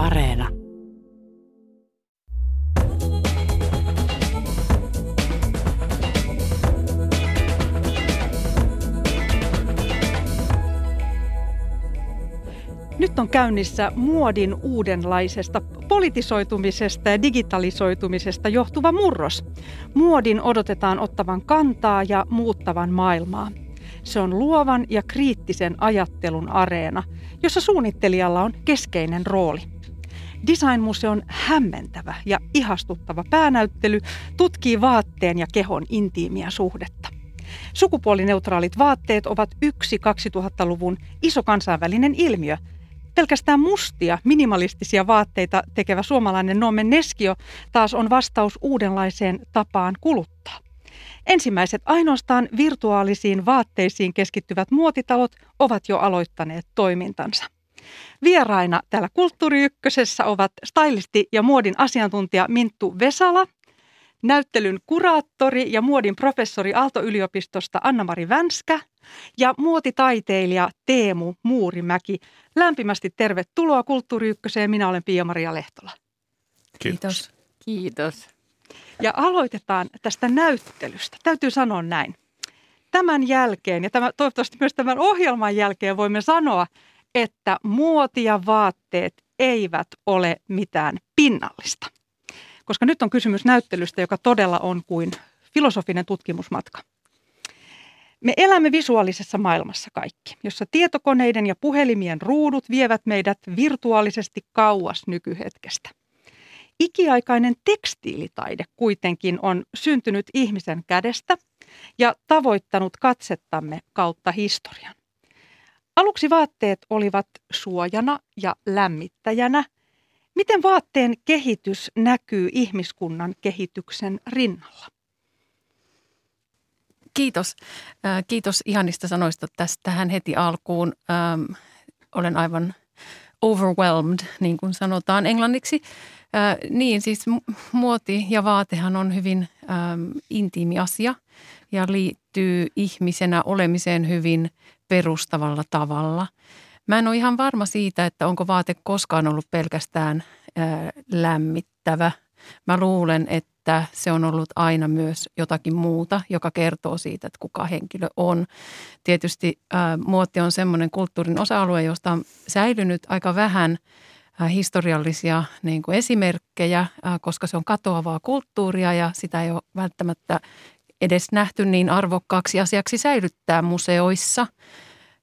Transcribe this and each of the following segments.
Areena. Nyt on käynnissä muodin uudenlaisesta politisoitumisesta ja digitalisoitumisesta johtuva murros. Muodin odotetaan ottavan kantaa ja muuttavan maailmaa. Se on luovan ja kriittisen ajattelun areena, jossa suunnittelijalla on keskeinen rooli. Designmuseon hämmentävä ja ihastuttava päänäyttely tutkii vaatteen ja kehon intiimiä suhdetta. Sukupuolineutraalit vaatteet ovat yksi 2000-luvun iso kansainvälinen ilmiö. Pelkästään mustia, minimalistisia vaatteita tekevä suomalainen Noomen Neskio taas on vastaus uudenlaiseen tapaan kuluttaa. Ensimmäiset ainoastaan virtuaalisiin vaatteisiin keskittyvät muotitalot ovat jo aloittaneet toimintansa. Vieraina täällä Kulttuuri Ykkösessä ovat stylisti ja muodin asiantuntija Minttu Vesala, näyttelyn kuraattori ja muodin professori Aalto-yliopistosta Anna-Mari Vänskä ja muotitaiteilija Teemu Muurimäki. Lämpimästi tervetuloa Kulttuuri Ykköseen. Minä olen Pia-Maria Lehtola. Kiitos. Kiitos. Ja aloitetaan tästä näyttelystä. Täytyy sanoa näin. Tämän jälkeen ja tämä, toivottavasti myös tämän ohjelman jälkeen voimme sanoa, että muoti ja vaatteet eivät ole mitään pinnallista. Koska nyt on kysymys näyttelystä, joka todella on kuin filosofinen tutkimusmatka. Me elämme visuaalisessa maailmassa kaikki, jossa tietokoneiden ja puhelimien ruudut vievät meidät virtuaalisesti kauas nykyhetkestä. Ikiaikainen tekstiilitaide kuitenkin on syntynyt ihmisen kädestä ja tavoittanut katsettamme kautta historian. Aluksi vaatteet olivat suojana ja lämmittäjänä. Miten vaatteen kehitys näkyy ihmiskunnan kehityksen rinnalla? Kiitos. Kiitos ihanista sanoista tästä tähän heti alkuun. Ähm, olen aivan overwhelmed, niin kuin sanotaan englanniksi. Äh, niin, siis muoti ja vaatehan on hyvin ähm, intiimi asia ja liittyy ihmisenä olemiseen hyvin perustavalla tavalla. Mä en ole ihan varma siitä, että onko vaate koskaan ollut pelkästään lämmittävä. Mä luulen, että se on ollut aina myös jotakin muuta, joka kertoo siitä, että kuka henkilö on. Tietysti muoti on semmoinen kulttuurin osa-alue, josta on säilynyt aika vähän – Äh, historiallisia niin kuin esimerkkejä, koska se on katoavaa kulttuuria ja sitä ei ole välttämättä edes nähty niin arvokkaaksi asiaksi säilyttää museoissa.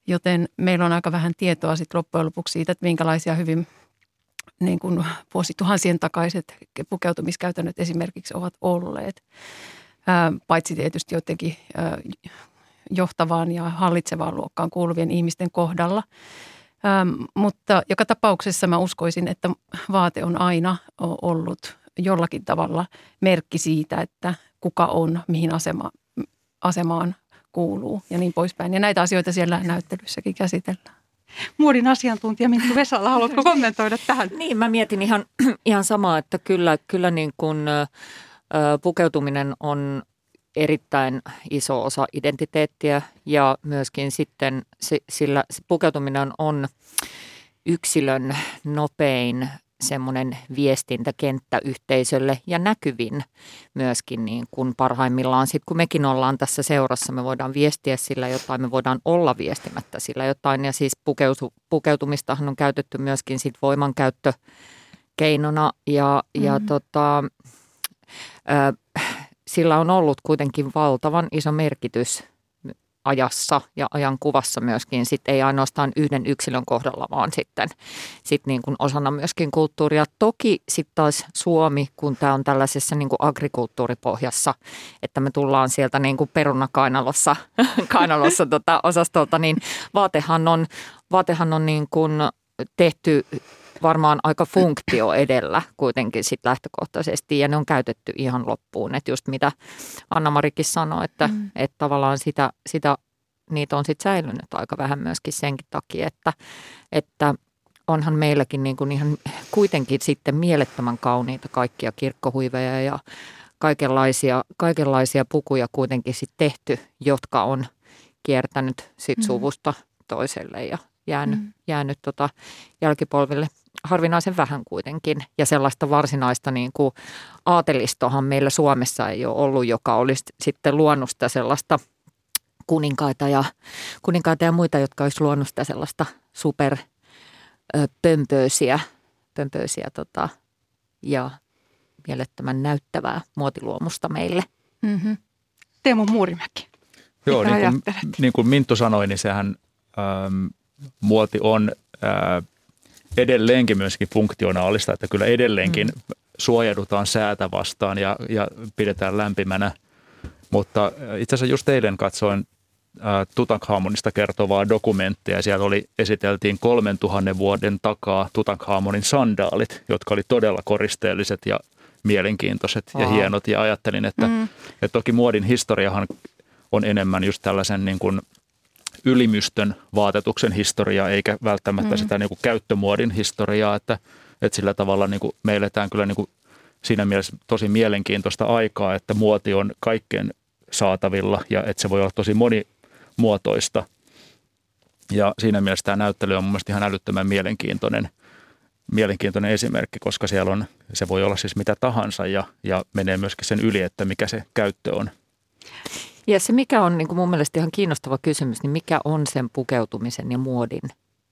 Joten meillä on aika vähän tietoa sitten loppujen lopuksi siitä, että minkälaisia hyvin niin kuin vuosituhansien takaiset pukeutumiskäytännöt esimerkiksi ovat olleet. Paitsi tietysti jotenkin johtavaan ja hallitsevaan luokkaan kuuluvien ihmisten kohdalla – mutta joka tapauksessa mä uskoisin, että vaate on aina ollut jollakin tavalla merkki siitä, että kuka on, mihin asema, asemaan kuuluu ja niin poispäin. Ja näitä asioita siellä näyttelyssäkin käsitellään. Muodin asiantuntija Minttu Vesala, haluatko kommentoida tähän? Niin, mä mietin ihan, ihan samaa, että kyllä, kyllä niin kuin, pukeutuminen on erittäin iso osa identiteettiä ja myöskin sitten sillä pukeutuminen on yksilön nopein semmoinen viestintäkenttä yhteisölle ja näkyvin myöskin niin kuin parhaimmillaan. Sitten kun mekin ollaan tässä seurassa, me voidaan viestiä sillä jotain, me voidaan olla viestimättä sillä jotain. Ja siis pukeutu, pukeutumistahan on käytetty myöskin sit voimankäyttökeinona ja, mm-hmm. ja tota, ö, sillä on ollut kuitenkin valtavan iso merkitys ajassa ja ajan kuvassa myöskin, sit ei ainoastaan yhden yksilön kohdalla, vaan sitten sit niin kuin osana myöskin kulttuuria. Toki sitten taas Suomi, kun tämä on tällaisessa niin kuin agrikulttuuripohjassa, että me tullaan sieltä niin kuin perunakainalossa kainalossa tota osastolta, niin vaatehan on, vaatehan on niin kuin tehty varmaan aika funktio edellä kuitenkin sit lähtökohtaisesti ja ne on käytetty ihan loppuun. Että just mitä Anna-Marikin sanoi, että, mm. että tavallaan sitä, sitä, niitä on sitten säilynyt aika vähän myöskin senkin takia, että, että onhan meilläkin niin kuin ihan kuitenkin sitten mielettömän kauniita kaikkia kirkkohuiveja ja kaikenlaisia, kaikenlaisia pukuja kuitenkin sitten tehty, jotka on kiertänyt sit mm. suvusta toiselle ja jäänyt, mm. jäänyt tota jälkipolville harvinaisen vähän kuitenkin. Ja sellaista varsinaista niin kuin aatelistohan meillä Suomessa ei ole ollut, joka olisi sitten luonut sitä sellaista kuninkaita ja, kuninkaita ja muita, jotka olisi luonut sitä sellaista super pömpöisiä, pömpöisiä tota, ja mielettömän näyttävää muotiluomusta meille. Mm-hmm. Teemu Muurimäki. Joo, niin kuin, niin kuin Minttu sanoi, niin sehän ähm, muoti on äh, edelleenkin myöskin funktionaalista, että kyllä edelleenkin mm. suojaudutaan säätä vastaan ja, ja pidetään lämpimänä. Mutta itse asiassa just eilen katsoin äh, Tutankhamonista kertovaa dokumenttia ja siellä oli, esiteltiin 3000 vuoden takaa Tutankhamonin sandaalit, jotka oli todella koristeelliset ja mielenkiintoiset Aha. ja hienot. Ja ajattelin, että, mm. että toki muodin historiahan on enemmän just tällaisen niin kuin ylimystön vaatetuksen historiaa, eikä välttämättä mm. sitä niin kuin käyttömuodin historiaa, että, että sillä tavalla niin kuin me eletään kyllä niin kuin siinä mielessä tosi mielenkiintoista aikaa, että muoti on kaikkeen saatavilla ja että se voi olla tosi monimuotoista. Ja siinä mielessä tämä näyttely on mun ihan älyttömän mielenkiintoinen, mielenkiintoinen esimerkki, koska siellä on, se voi olla siis mitä tahansa ja, ja menee myöskin sen yli, että mikä se käyttö on. Ja se mikä on niin kuin mun mielestä ihan kiinnostava kysymys, niin mikä on sen pukeutumisen ja muodin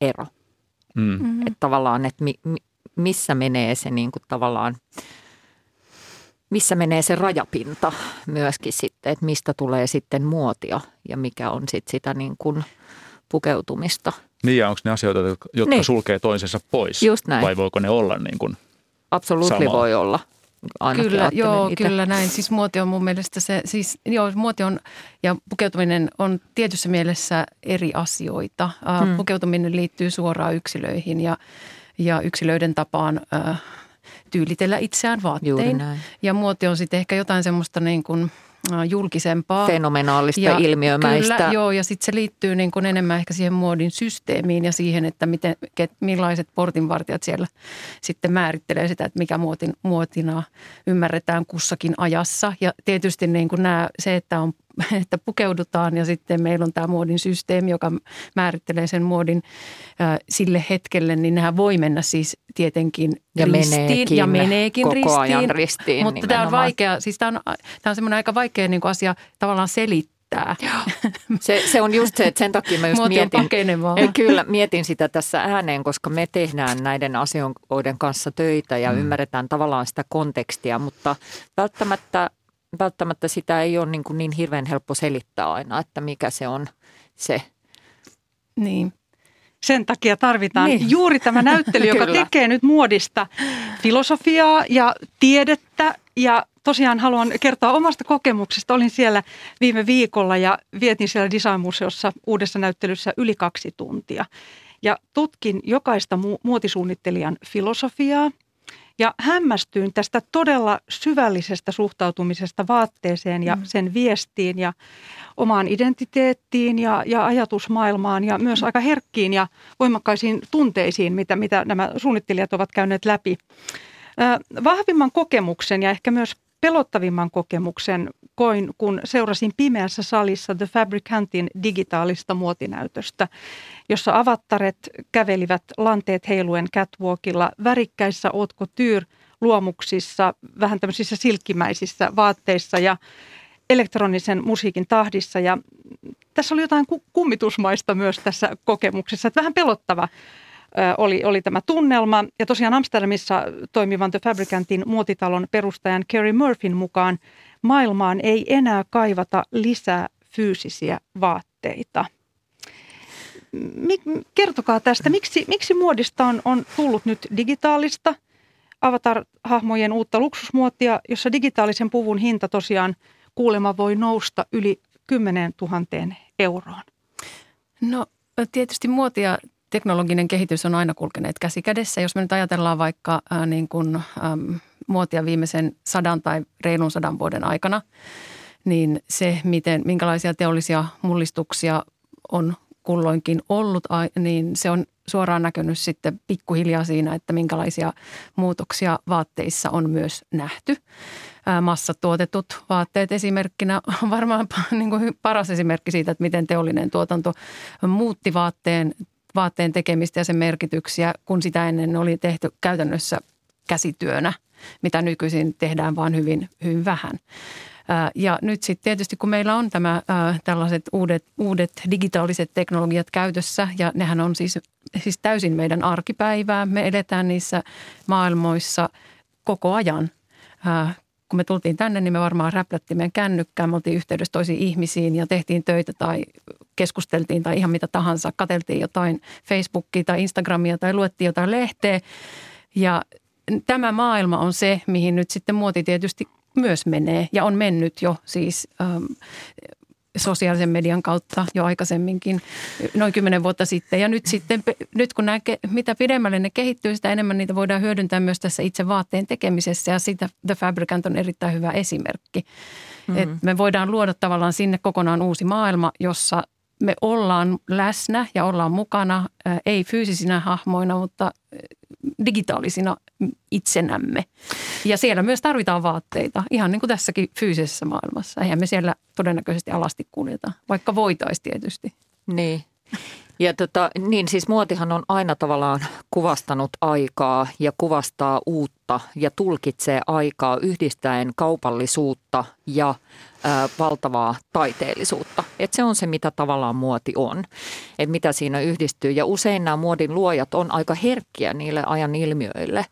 ero? Mm. Mm-hmm. Että tavallaan, että mi, mi, missä menee se niin kuin tavallaan, missä menee se rajapinta myöskin sitten, että mistä tulee sitten muotia ja mikä on sitten sitä niin kuin pukeutumista. Niin ja onko ne asioita, jotka niin. sulkee toisensa pois? Just näin. Vai voiko ne olla niin kuin Absoluutely voi olla Kyllä, joo, itse. kyllä näin. Siis muoti on mun mielestä se, siis joo, muoti on ja pukeutuminen on tietyssä mielessä eri asioita. Hmm. Pukeutuminen liittyy suoraan yksilöihin ja, ja yksilöiden tapaan äh, tyylitellä itseään vaattein. Ja muoti on sitten ehkä jotain semmoista niin kuin – julkisempaa. Fenomenaalista, ja ilmiömäistä. Kyllä, joo, ja sitten se liittyy niin kuin enemmän ehkä siihen muodin systeemiin ja siihen, että miten, ket, millaiset portinvartijat siellä sitten määrittelee sitä, että mikä muotin, muotina ymmärretään kussakin ajassa. Ja tietysti niin kuin nämä, se, että on että pukeudutaan ja sitten meillä on tämä muodin systeemi, joka määrittelee sen muodin äh, sille hetkelle, niin nehän voi mennä siis tietenkin ja ristiin meneekin ja meneekin koko ristiin. Ajan ristiin mutta nimenomaan. tämä on vaikea, siis tämä on, tämä on semmoinen aika vaikea niin kuin asia tavallaan selittää. Se, se on just se, että sen takia mä just mietin, kyllä, mietin sitä tässä ääneen, koska me tehdään näiden asioiden kanssa töitä ja mm. ymmärretään tavallaan sitä kontekstia, mutta välttämättä välttämättä sitä ei ole niin, kuin niin hirveän helppo selittää aina, että mikä se on se. Niin. Sen takia tarvitaan niin. juuri tämä näyttely, joka tekee nyt muodista filosofiaa ja tiedettä. Ja tosiaan haluan kertoa omasta kokemuksesta. Olin siellä viime viikolla ja vietin siellä Designmuseossa uudessa näyttelyssä yli kaksi tuntia. Ja tutkin jokaista muotisuunnittelijan filosofiaa – ja hämmästyin tästä todella syvällisestä suhtautumisesta vaatteeseen ja mm. sen viestiin ja omaan identiteettiin ja, ja ajatusmaailmaan ja myös aika herkkiin ja voimakkaisiin tunteisiin, mitä, mitä nämä suunnittelijat ovat käyneet läpi. vahvimman kokemuksen ja ehkä myös pelottavimman kokemuksen koin, kun seurasin pimeässä salissa The Fabricantin digitaalista muotinäytöstä, jossa avattaret kävelivät lanteet heiluen catwalkilla värikkäissä otko tyr luomuksissa, vähän tämmöisissä silkkimäisissä vaatteissa ja elektronisen musiikin tahdissa. Ja tässä oli jotain kummitusmaista myös tässä kokemuksessa, että vähän pelottava oli, oli tämä tunnelma. Ja tosiaan Amsterdamissa toimivan The Fabricantin muotitalon perustajan Kerry Murphyn mukaan maailmaan ei enää kaivata lisää fyysisiä vaatteita. Kertokaa tästä, miksi, miksi muodista on, on tullut nyt digitaalista avatar-hahmojen uutta luksusmuotia, jossa digitaalisen puvun hinta tosiaan kuulema voi nousta yli 10 000 euroon? No tietysti muotia teknologinen kehitys on aina kulkeneet käsi kädessä. Jos me nyt ajatellaan vaikka ää, niin kuin, äm, muotia viimeisen sadan tai reilun sadan vuoden aikana, niin se, miten, minkälaisia teollisia mullistuksia on kulloinkin ollut, niin se on suoraan näkynyt sitten pikkuhiljaa siinä, että minkälaisia muutoksia vaatteissa on myös nähty. Massatuotetut vaatteet esimerkkinä on varmaan niin kuin paras esimerkki siitä, että miten teollinen tuotanto muutti vaatteen vaatteen tekemistä ja sen merkityksiä, kun sitä ennen oli tehty käytännössä käsityönä, mitä nykyisin tehdään vain hyvin, hyvin vähän. Ja nyt sitten tietysti kun meillä on tämä tällaiset uudet, uudet digitaaliset teknologiat käytössä ja nehän on siis, siis täysin meidän arkipäivää. Me eletään niissä maailmoissa koko ajan. Kun me tultiin tänne, niin me varmaan räplättiin meidän kännykkään, me oltiin yhteydessä toisiin ihmisiin ja tehtiin töitä tai keskusteltiin tai ihan mitä tahansa. Kateltiin jotain Facebookia tai Instagramia tai luettiin jotain lehteä. Ja tämä maailma on se, mihin nyt sitten muoti tietysti myös menee ja on mennyt jo siis ähm, sosiaalisen median kautta jo aikaisemminkin noin kymmenen vuotta sitten. Ja nyt sitten, nyt kun nämä, mitä pidemmälle ne kehittyy, sitä enemmän niitä voidaan hyödyntää myös tässä itse vaatteen tekemisessä ja sitä The Fabricant on erittäin hyvä esimerkki. Mm-hmm. Et me voidaan luoda tavallaan sinne kokonaan uusi maailma, jossa me ollaan läsnä ja ollaan mukana, ei fyysisinä hahmoina, mutta digitaalisina itsenämme. Ja siellä myös tarvitaan vaatteita, ihan niin kuin tässäkin fyysisessä maailmassa. Eihän me siellä todennäköisesti alasti kuljeta, vaikka voitaisiin tietysti. Niin. Ja tota, niin siis muotihan on aina tavallaan kuvastanut aikaa ja kuvastaa uutta ja tulkitsee aikaa yhdistäen kaupallisuutta ja valtavaa taiteellisuutta. Et se on se, mitä tavallaan muoti on, että mitä siinä yhdistyy. Ja usein nämä muodin luojat on aika herkkiä niille ajan ilmiöille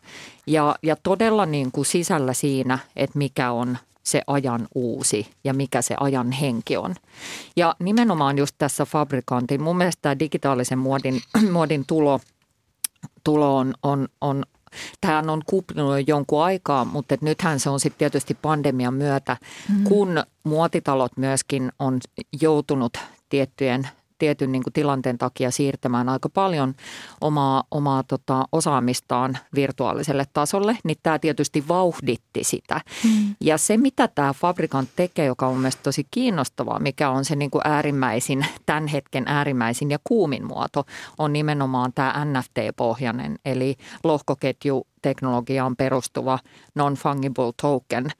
ja, ja todella niin kuin sisällä siinä, että mikä on se ajan uusi ja mikä se ajan henki on. Ja nimenomaan just tässä fabrikantin, mun mielestä tämä digitaalisen muodin, muodin tulo, tulo on, on, on Tähän on kuplinut jonkun aikaa, mutta nythän se on sitten tietysti pandemian myötä, mm. kun muotitalot myöskin on joutunut tiettyjen tietyn niin kuin tilanteen takia siirtämään aika paljon omaa, omaa tota, osaamistaan virtuaaliselle tasolle, niin tämä tietysti vauhditti sitä. Mm. Ja se, mitä tämä Fabrikant tekee, joka on mielestäni tosi kiinnostavaa, mikä on se niin kuin äärimmäisin, tämän hetken äärimmäisin ja kuumin muoto, on nimenomaan tämä NFT-pohjainen, eli lohkoketju teknologiaan perustuva non-fungible token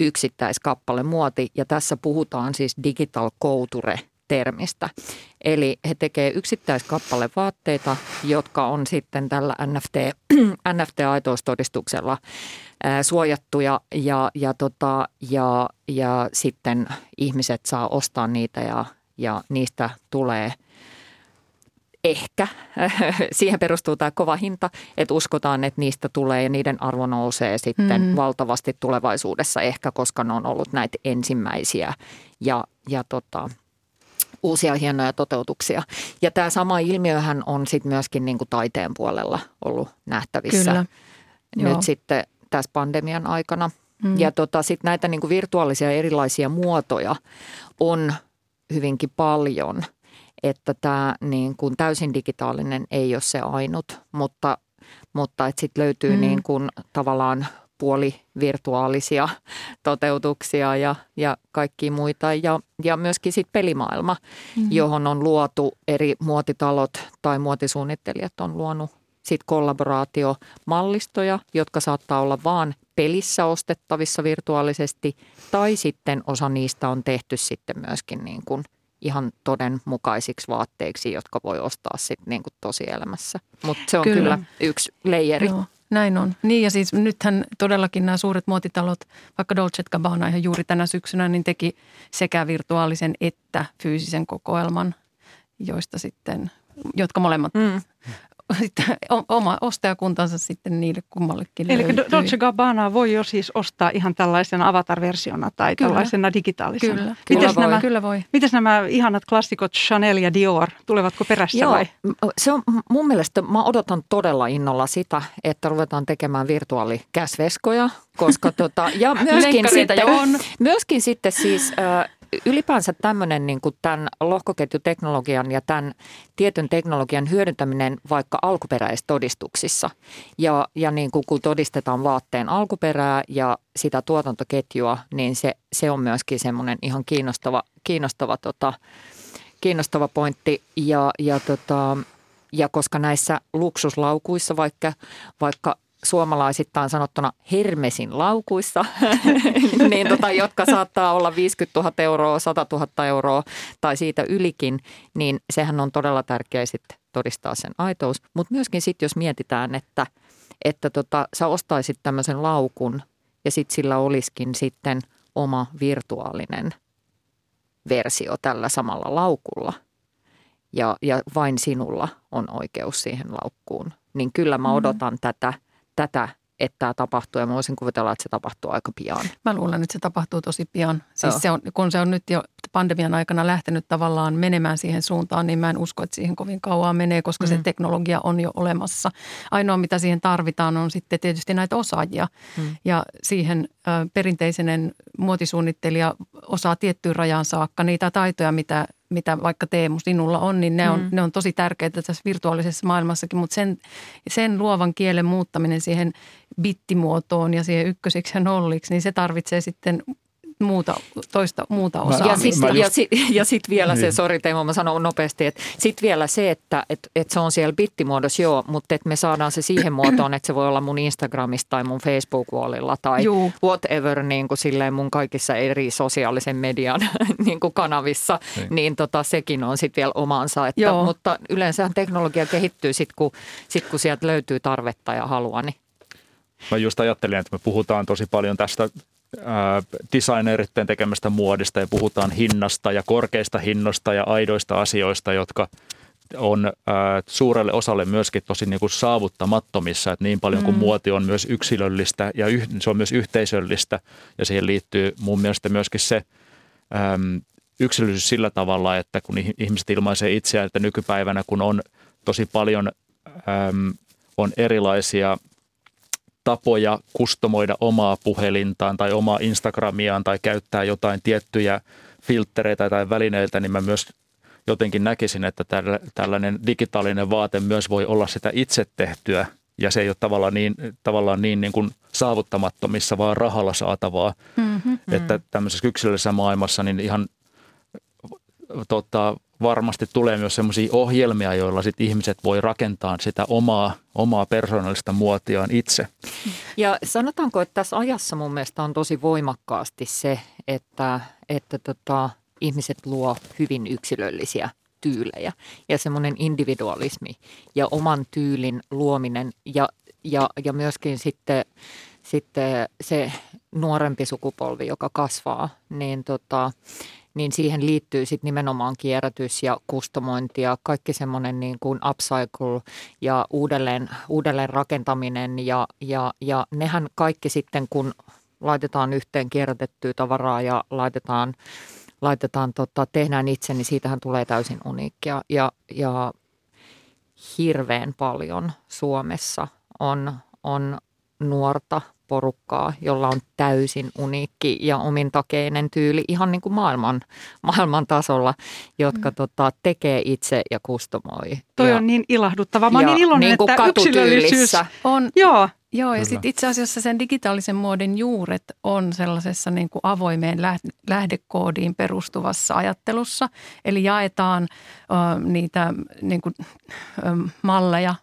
yksittäiskappale muoti. Ja tässä puhutaan siis digital couture termistä. Eli he tekevät yksittäiskappale vaatteita, jotka on sitten tällä NFT, NFT-aitoustodistuksella suojattuja ja, ja, tota, ja, ja sitten ihmiset saa ostaa niitä ja, ja niistä tulee ehkä, siihen perustuu tämä kova hinta, että uskotaan, että niistä tulee ja niiden arvo nousee sitten mm. valtavasti tulevaisuudessa ehkä, koska ne on ollut näitä ensimmäisiä ja, ja tota, uusia hienoja toteutuksia. Ja tämä sama ilmiöhän on sitten myöskin niin kuin taiteen puolella ollut nähtävissä Kyllä. nyt Joo. sitten tässä pandemian aikana. Mm. Ja tota, sitten näitä niin kuin virtuaalisia erilaisia muotoja on hyvinkin paljon, että tämä niin kuin täysin digitaalinen ei ole se ainut, mutta, mutta sitten löytyy mm. niin kuin tavallaan puolivirtuaalisia toteutuksia ja, ja kaikki muita. Ja, ja myöskin sitten pelimaailma, mm-hmm. johon on luotu eri muotitalot tai muotisuunnittelijat on luonut sitten kollaboraatiomallistoja, jotka saattaa olla vaan pelissä ostettavissa virtuaalisesti tai sitten osa niistä on tehty sitten myöskin niin kuin ihan todenmukaisiksi vaatteiksi, jotka voi ostaa sitten niin tosielämässä. Mutta se on kyllä, kyllä yksi leijeri. Joo. Näin on. Niin ja siis nythän todellakin nämä suuret muotitalot, vaikka Dolce Gabbana ihan juuri tänä syksynä, niin teki sekä virtuaalisen että fyysisen kokoelman, joista sitten, jotka molemmat mm oma ostajakuntansa sitten niille kummallekin Eli löytyy. Dolce Gabbana voi jo siis ostaa ihan tällaisena avatar-versiona tai kyllä. tällaisena digitaalisena. Kyllä, kyllä, mites voi. Nämä, kyllä voi. Mites nämä ihanat klassikot Chanel ja Dior, tulevatko perässä Joo, vai? Se on mun mielestä, mä odotan todella innolla sitä, että ruvetaan tekemään virtuaalikäsveskoja, koska tota, ja myöskin sitten, on. myöskin sitten siis äh, ylipäänsä tämmöinen niin kuin tämän lohkoketjuteknologian ja tämän tietyn teknologian hyödyntäminen vaikka alkuperäistodistuksissa. Ja, ja niin kuin kun todistetaan vaatteen alkuperää ja sitä tuotantoketjua, niin se, se on myöskin semmoinen ihan kiinnostava, kiinnostava, tota, kiinnostava pointti. Ja, ja, tota, ja koska näissä luksuslaukuissa vaikka, vaikka suomalaisittain sanottuna Hermesin laukuissa, niin tota, jotka saattaa olla 50 000 euroa, 100 000 euroa tai siitä ylikin, niin sehän on todella tärkeää sitten todistaa sen aitous. Mutta myöskin sitten, jos mietitään, että, että tota, sä ostaisit tämmöisen laukun ja sitten sillä olisikin sitten oma virtuaalinen versio tällä samalla laukulla ja, ja vain sinulla on oikeus siihen laukkuun, niin kyllä mä mm. odotan mm. tätä, tätä että tämä tapahtuu ja mä voisin kuvitella, että se tapahtuu aika pian. Mä luulen, että se tapahtuu tosi pian. Siis se on, kun se on nyt jo pandemian aikana lähtenyt tavallaan menemään siihen suuntaan, niin mä en usko, että siihen kovin kauan menee, koska mm. se teknologia on jo olemassa. Ainoa, mitä siihen tarvitaan, on sitten tietysti näitä osaajia. Mm. Ja siihen ö, perinteisen muotisuunnittelija osaa tiettyyn rajaan saakka niitä taitoja, mitä mitä vaikka Teemu sinulla on, niin ne on, mm. ne on tosi tärkeitä tässä virtuaalisessa maailmassakin, mutta sen, sen luovan kielen muuttaminen siihen bittimuotoon ja siihen ykkösiksi ja nolliksi, niin se tarvitsee sitten muuta, toista muuta osaamista. Ja sitten ja sit, ja sit vielä niin. se, sori Teemu, mä sanon nopeasti, että sitten vielä se, että et, et se on siellä bittimuodossa joo, mutta että me saadaan se siihen muotoon, että se voi olla mun Instagramissa tai mun Facebook-wallilla tai Juu. whatever niin kuin silleen mun kaikissa eri sosiaalisen median niin kuin kanavissa, niin, niin tota, sekin on sitten vielä omansa. Että, joo. mutta yleensä teknologia kehittyy sitten, kun, sit, kun sieltä löytyy tarvetta ja halua, niin Mä just ajattelin, että me puhutaan tosi paljon tästä designeritten tekemästä muodista ja puhutaan hinnasta ja korkeista hinnoista ja aidoista asioista, jotka on äh, suurelle osalle myöskin tosi niin kuin saavuttamattomissa, että niin paljon kuin mm. muoti on myös yksilöllistä ja yh, se on myös yhteisöllistä ja siihen liittyy mun mielestä myöskin se äm, yksilöllisyys sillä tavalla, että kun ihmiset ilmaisee itseään, että nykypäivänä kun on tosi paljon äm, on erilaisia tapoja kustomoida omaa puhelintaan tai omaa Instagramiaan tai käyttää jotain tiettyjä filtreitä tai välineitä, niin mä myös jotenkin näkisin, että tällainen digitaalinen vaate myös voi olla sitä itse tehtyä ja se ei ole tavallaan niin, tavallaan niin, niin kuin saavuttamattomissa, vaan rahalla saatavaa. Mm-hmm, että tämmöisessä yksilöllisessä maailmassa niin ihan tota, varmasti tulee myös sellaisia ohjelmia, joilla sit ihmiset voi rakentaa sitä omaa, omaa persoonallista muotiaan itse. Ja sanotaanko, että tässä ajassa mun mielestä on tosi voimakkaasti se, että, että tota, ihmiset luo hyvin yksilöllisiä tyylejä ja semmoinen individualismi ja oman tyylin luominen ja, ja, ja myöskin sitten, sitten se nuorempi sukupolvi, joka kasvaa, niin tota, niin siihen liittyy sitten nimenomaan kierrätys ja kustomointi ja kaikki semmoinen niin kuin upcycle ja uudelleen, uudelleen rakentaminen. Ja, ja, ja nehän kaikki sitten kun laitetaan yhteen kierrätettyä tavaraa ja laitetaan, laitetaan tota, tehdään itse, niin siitähän tulee täysin uniikkia. Ja, ja hirveän paljon Suomessa on, on nuorta porukkaa, jolla on täysin uniikki ja omintakeinen tyyli ihan niin kuin maailman, maailman tasolla, jotka mm. tota, tekee itse ja kustomoi. Toi ja, on niin ilahduttava. Mä oon niin iloinen, niin että yksilöllisyys on. Joo, Joo, ja sitten itse asiassa sen digitaalisen muodin juuret on sellaisessa niin kuin avoimeen lähdekoodiin perustuvassa ajattelussa. Eli jaetaan ö, niitä niin kuin, ö, malleja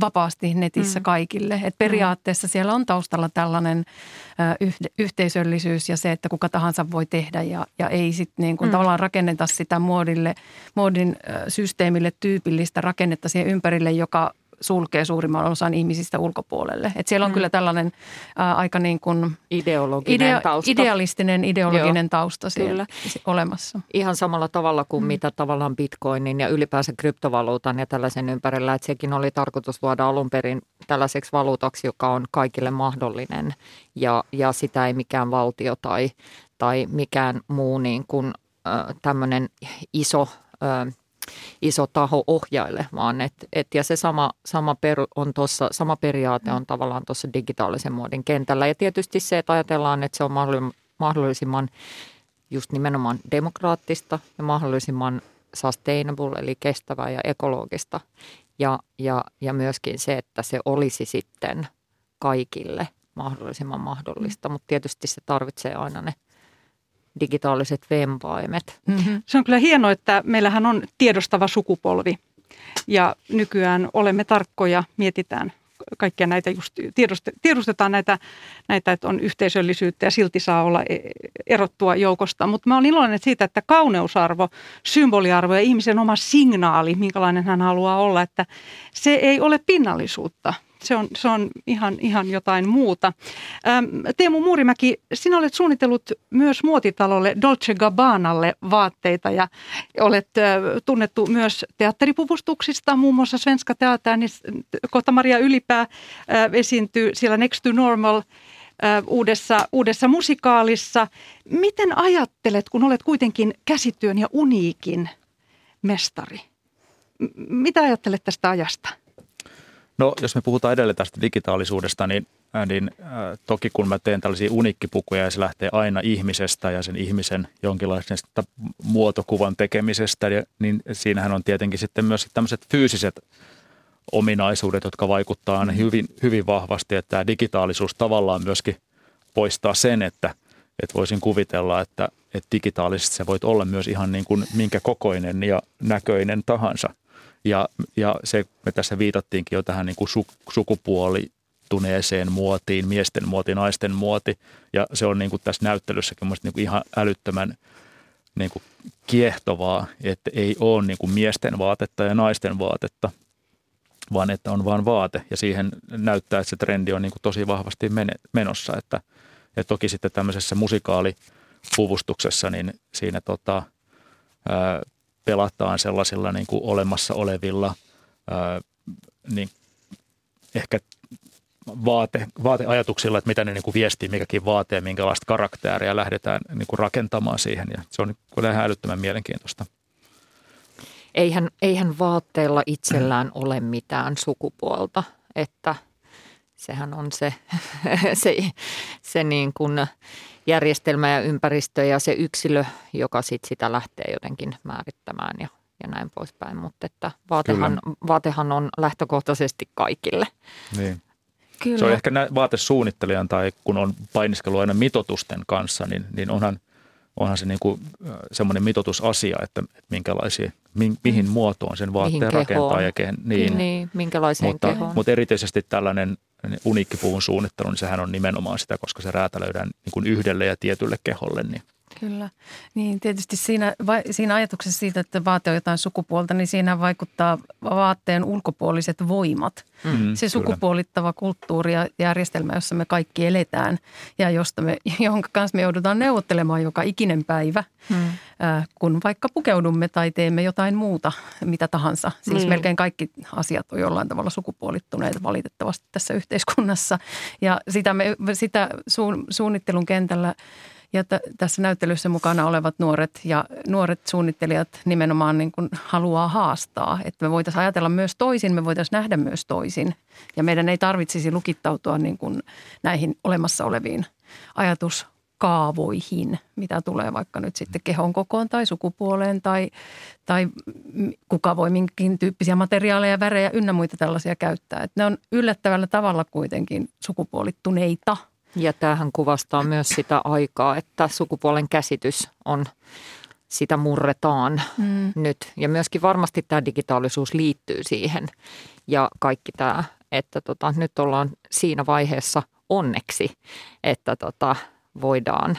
vapaasti netissä mm. kaikille. Et periaatteessa mm. siellä on taustalla tällainen ö, yhteisöllisyys ja se, että kuka tahansa voi tehdä ja, ja ei sitten niin kuin mm. tavallaan rakenneta sitä muodille, muodin systeemille tyypillistä rakennetta siihen ympärille, joka sulkee suurimman osan ihmisistä ulkopuolelle. Et siellä on mm. kyllä tällainen ää, aika niin kuin ideologinen idea, tausta. idealistinen ideologinen Joo, tausta siellä kyllä. olemassa. Ihan samalla tavalla kuin mm. mitä tavallaan bitcoinin ja ylipäänsä kryptovaluutan ja tällaisen ympärillä, että sekin oli tarkoitus luoda alun perin tällaiseksi valuutaksi, joka on kaikille mahdollinen ja, ja sitä ei mikään valtio tai, tai mikään muu niin kuin, äh, tämmöinen iso äh, iso taho ohjaile, vaan et, et, ja se sama, sama, per, on tossa, sama periaate on tavallaan tuossa digitaalisen muodin kentällä. Ja tietysti se, että ajatellaan, että se on mahdollisimman just nimenomaan demokraattista ja mahdollisimman sustainable, eli kestävää ja ekologista. Ja, ja, ja myöskin se, että se olisi sitten kaikille mahdollisimman mahdollista, mutta tietysti se tarvitsee aina ne – digitaaliset vempaimet. Mm-hmm. Se on kyllä hienoa, että meillähän on tiedostava sukupolvi ja nykyään olemme tarkkoja, mietitään kaikkia näitä just tiedostetaan näitä, näitä, että on yhteisöllisyyttä ja silti saa olla e, erottua joukosta. Mutta mä olen iloinen siitä, että kauneusarvo, symboliarvo ja ihmisen oma signaali, minkälainen hän haluaa olla, että se ei ole pinnallisuutta – se on, se on ihan, ihan jotain muuta. Teemu Muurimäki, sinä olet suunnitellut myös muotitalolle Dolce Gabbanalle vaatteita ja olet tunnettu myös teatteripuvustuksista, muun muassa Svenska Teaterin, kohta Maria Ylipää esiintyy siellä Next to Normal uudessa, uudessa musikaalissa. Miten ajattelet, kun olet kuitenkin käsityön ja uniikin mestari? M- mitä ajattelet tästä ajasta? No jos me puhutaan edelleen tästä digitaalisuudesta, niin, äh, niin äh, toki kun mä teen tällaisia unikkipukuja ja se lähtee aina ihmisestä ja sen ihmisen jonkinlaisesta muotokuvan tekemisestä, niin siinähän on tietenkin sitten myös tämmöiset fyysiset ominaisuudet, jotka vaikuttaa aina hyvin, hyvin vahvasti, että tämä digitaalisuus tavallaan myöskin poistaa sen, että, että voisin kuvitella, että, että digitaalisesti se voit olla myös ihan niin kuin minkä kokoinen ja näköinen tahansa. Ja, ja se, me tässä viitattiinkin jo tähän niin kuin su, sukupuolituneeseen muotiin, miesten muoti, naisten muoti. Ja se on niin kuin tässä näyttelyssäkin niin kuin ihan älyttömän niin kuin kiehtovaa, että ei ole niin kuin miesten vaatetta ja naisten vaatetta, vaan että on vain vaate. Ja siihen näyttää, että se trendi on niin kuin tosi vahvasti menossa. Että, ja toki sitten tämmöisessä musikaalipuvustuksessa, niin siinä tota, ää, pelataan sellaisilla niin kuin olemassa olevilla ää, niin ehkä vaate, vaateajatuksilla, että mitä ne niin kuin viestii, mikäkin vaate ja minkälaista karakteria lähdetään niin kuin rakentamaan siihen. Ja se on kyllä ihan älyttömän mielenkiintoista. Eihän, eihän vaatteilla itsellään ole mitään sukupuolta, että sehän on se, se, se niin kuin järjestelmä ja ympäristö ja se yksilö, joka sit sitä lähtee jotenkin määrittämään ja, ja näin poispäin. Mutta että vaatehan, vaatehan on lähtökohtaisesti kaikille. Niin. Kyllä. Se on ehkä vaatesuunnittelijan tai kun on painiskelu aina mitotusten kanssa, niin, niin onhan, onhan se niin kuin semmoinen mitotusasia, että, että minkälaisia, mi, mihin mm. muotoon sen vaatteen mihin rakentaa. Ja kehen, niin, niin, minkälaiseen mutta, kehoon. Mutta erityisesti tällainen uniikkipuvun suunnittelu, niin sehän on nimenomaan sitä, koska se räätälöidään niin kuin yhdelle ja tietylle keholle. Niin. Kyllä. Niin tietysti siinä, siinä ajatuksessa siitä, että vaate on jotain sukupuolta, niin siinä vaikuttaa vaatteen ulkopuoliset voimat. Mm, se sukupuolittava kulttuuri ja järjestelmä, jossa me kaikki eletään ja josta me, jonka kanssa me joudutaan neuvottelemaan joka ikinen päivä, mm. äh, kun vaikka pukeudumme tai teemme jotain muuta, mitä tahansa. Siis mm. melkein kaikki asiat on jollain tavalla sukupuolittuneet valitettavasti tässä yhteiskunnassa ja sitä, me, sitä suun, suunnittelun kentällä – ja t- tässä näyttelyssä mukana olevat nuoret ja nuoret suunnittelijat nimenomaan niin kuin haluaa haastaa, että me voitaisiin ajatella myös toisin, me voitaisiin nähdä myös toisin. Ja meidän ei tarvitsisi lukittautua niin kuin näihin olemassa oleviin ajatuskaavoihin, mitä tulee vaikka nyt sitten kehon kokoon tai sukupuoleen tai, tai kuka voi minkin tyyppisiä materiaaleja, värejä ynnä muita tällaisia käyttää. Että ne on yllättävällä tavalla kuitenkin sukupuolittuneita – ja tämähän kuvastaa myös sitä aikaa, että sukupuolen käsitys on, sitä murretaan mm. nyt. Ja myöskin varmasti tämä digitaalisuus liittyy siihen ja kaikki tämä, että tota, nyt ollaan siinä vaiheessa onneksi, että tota, voidaan,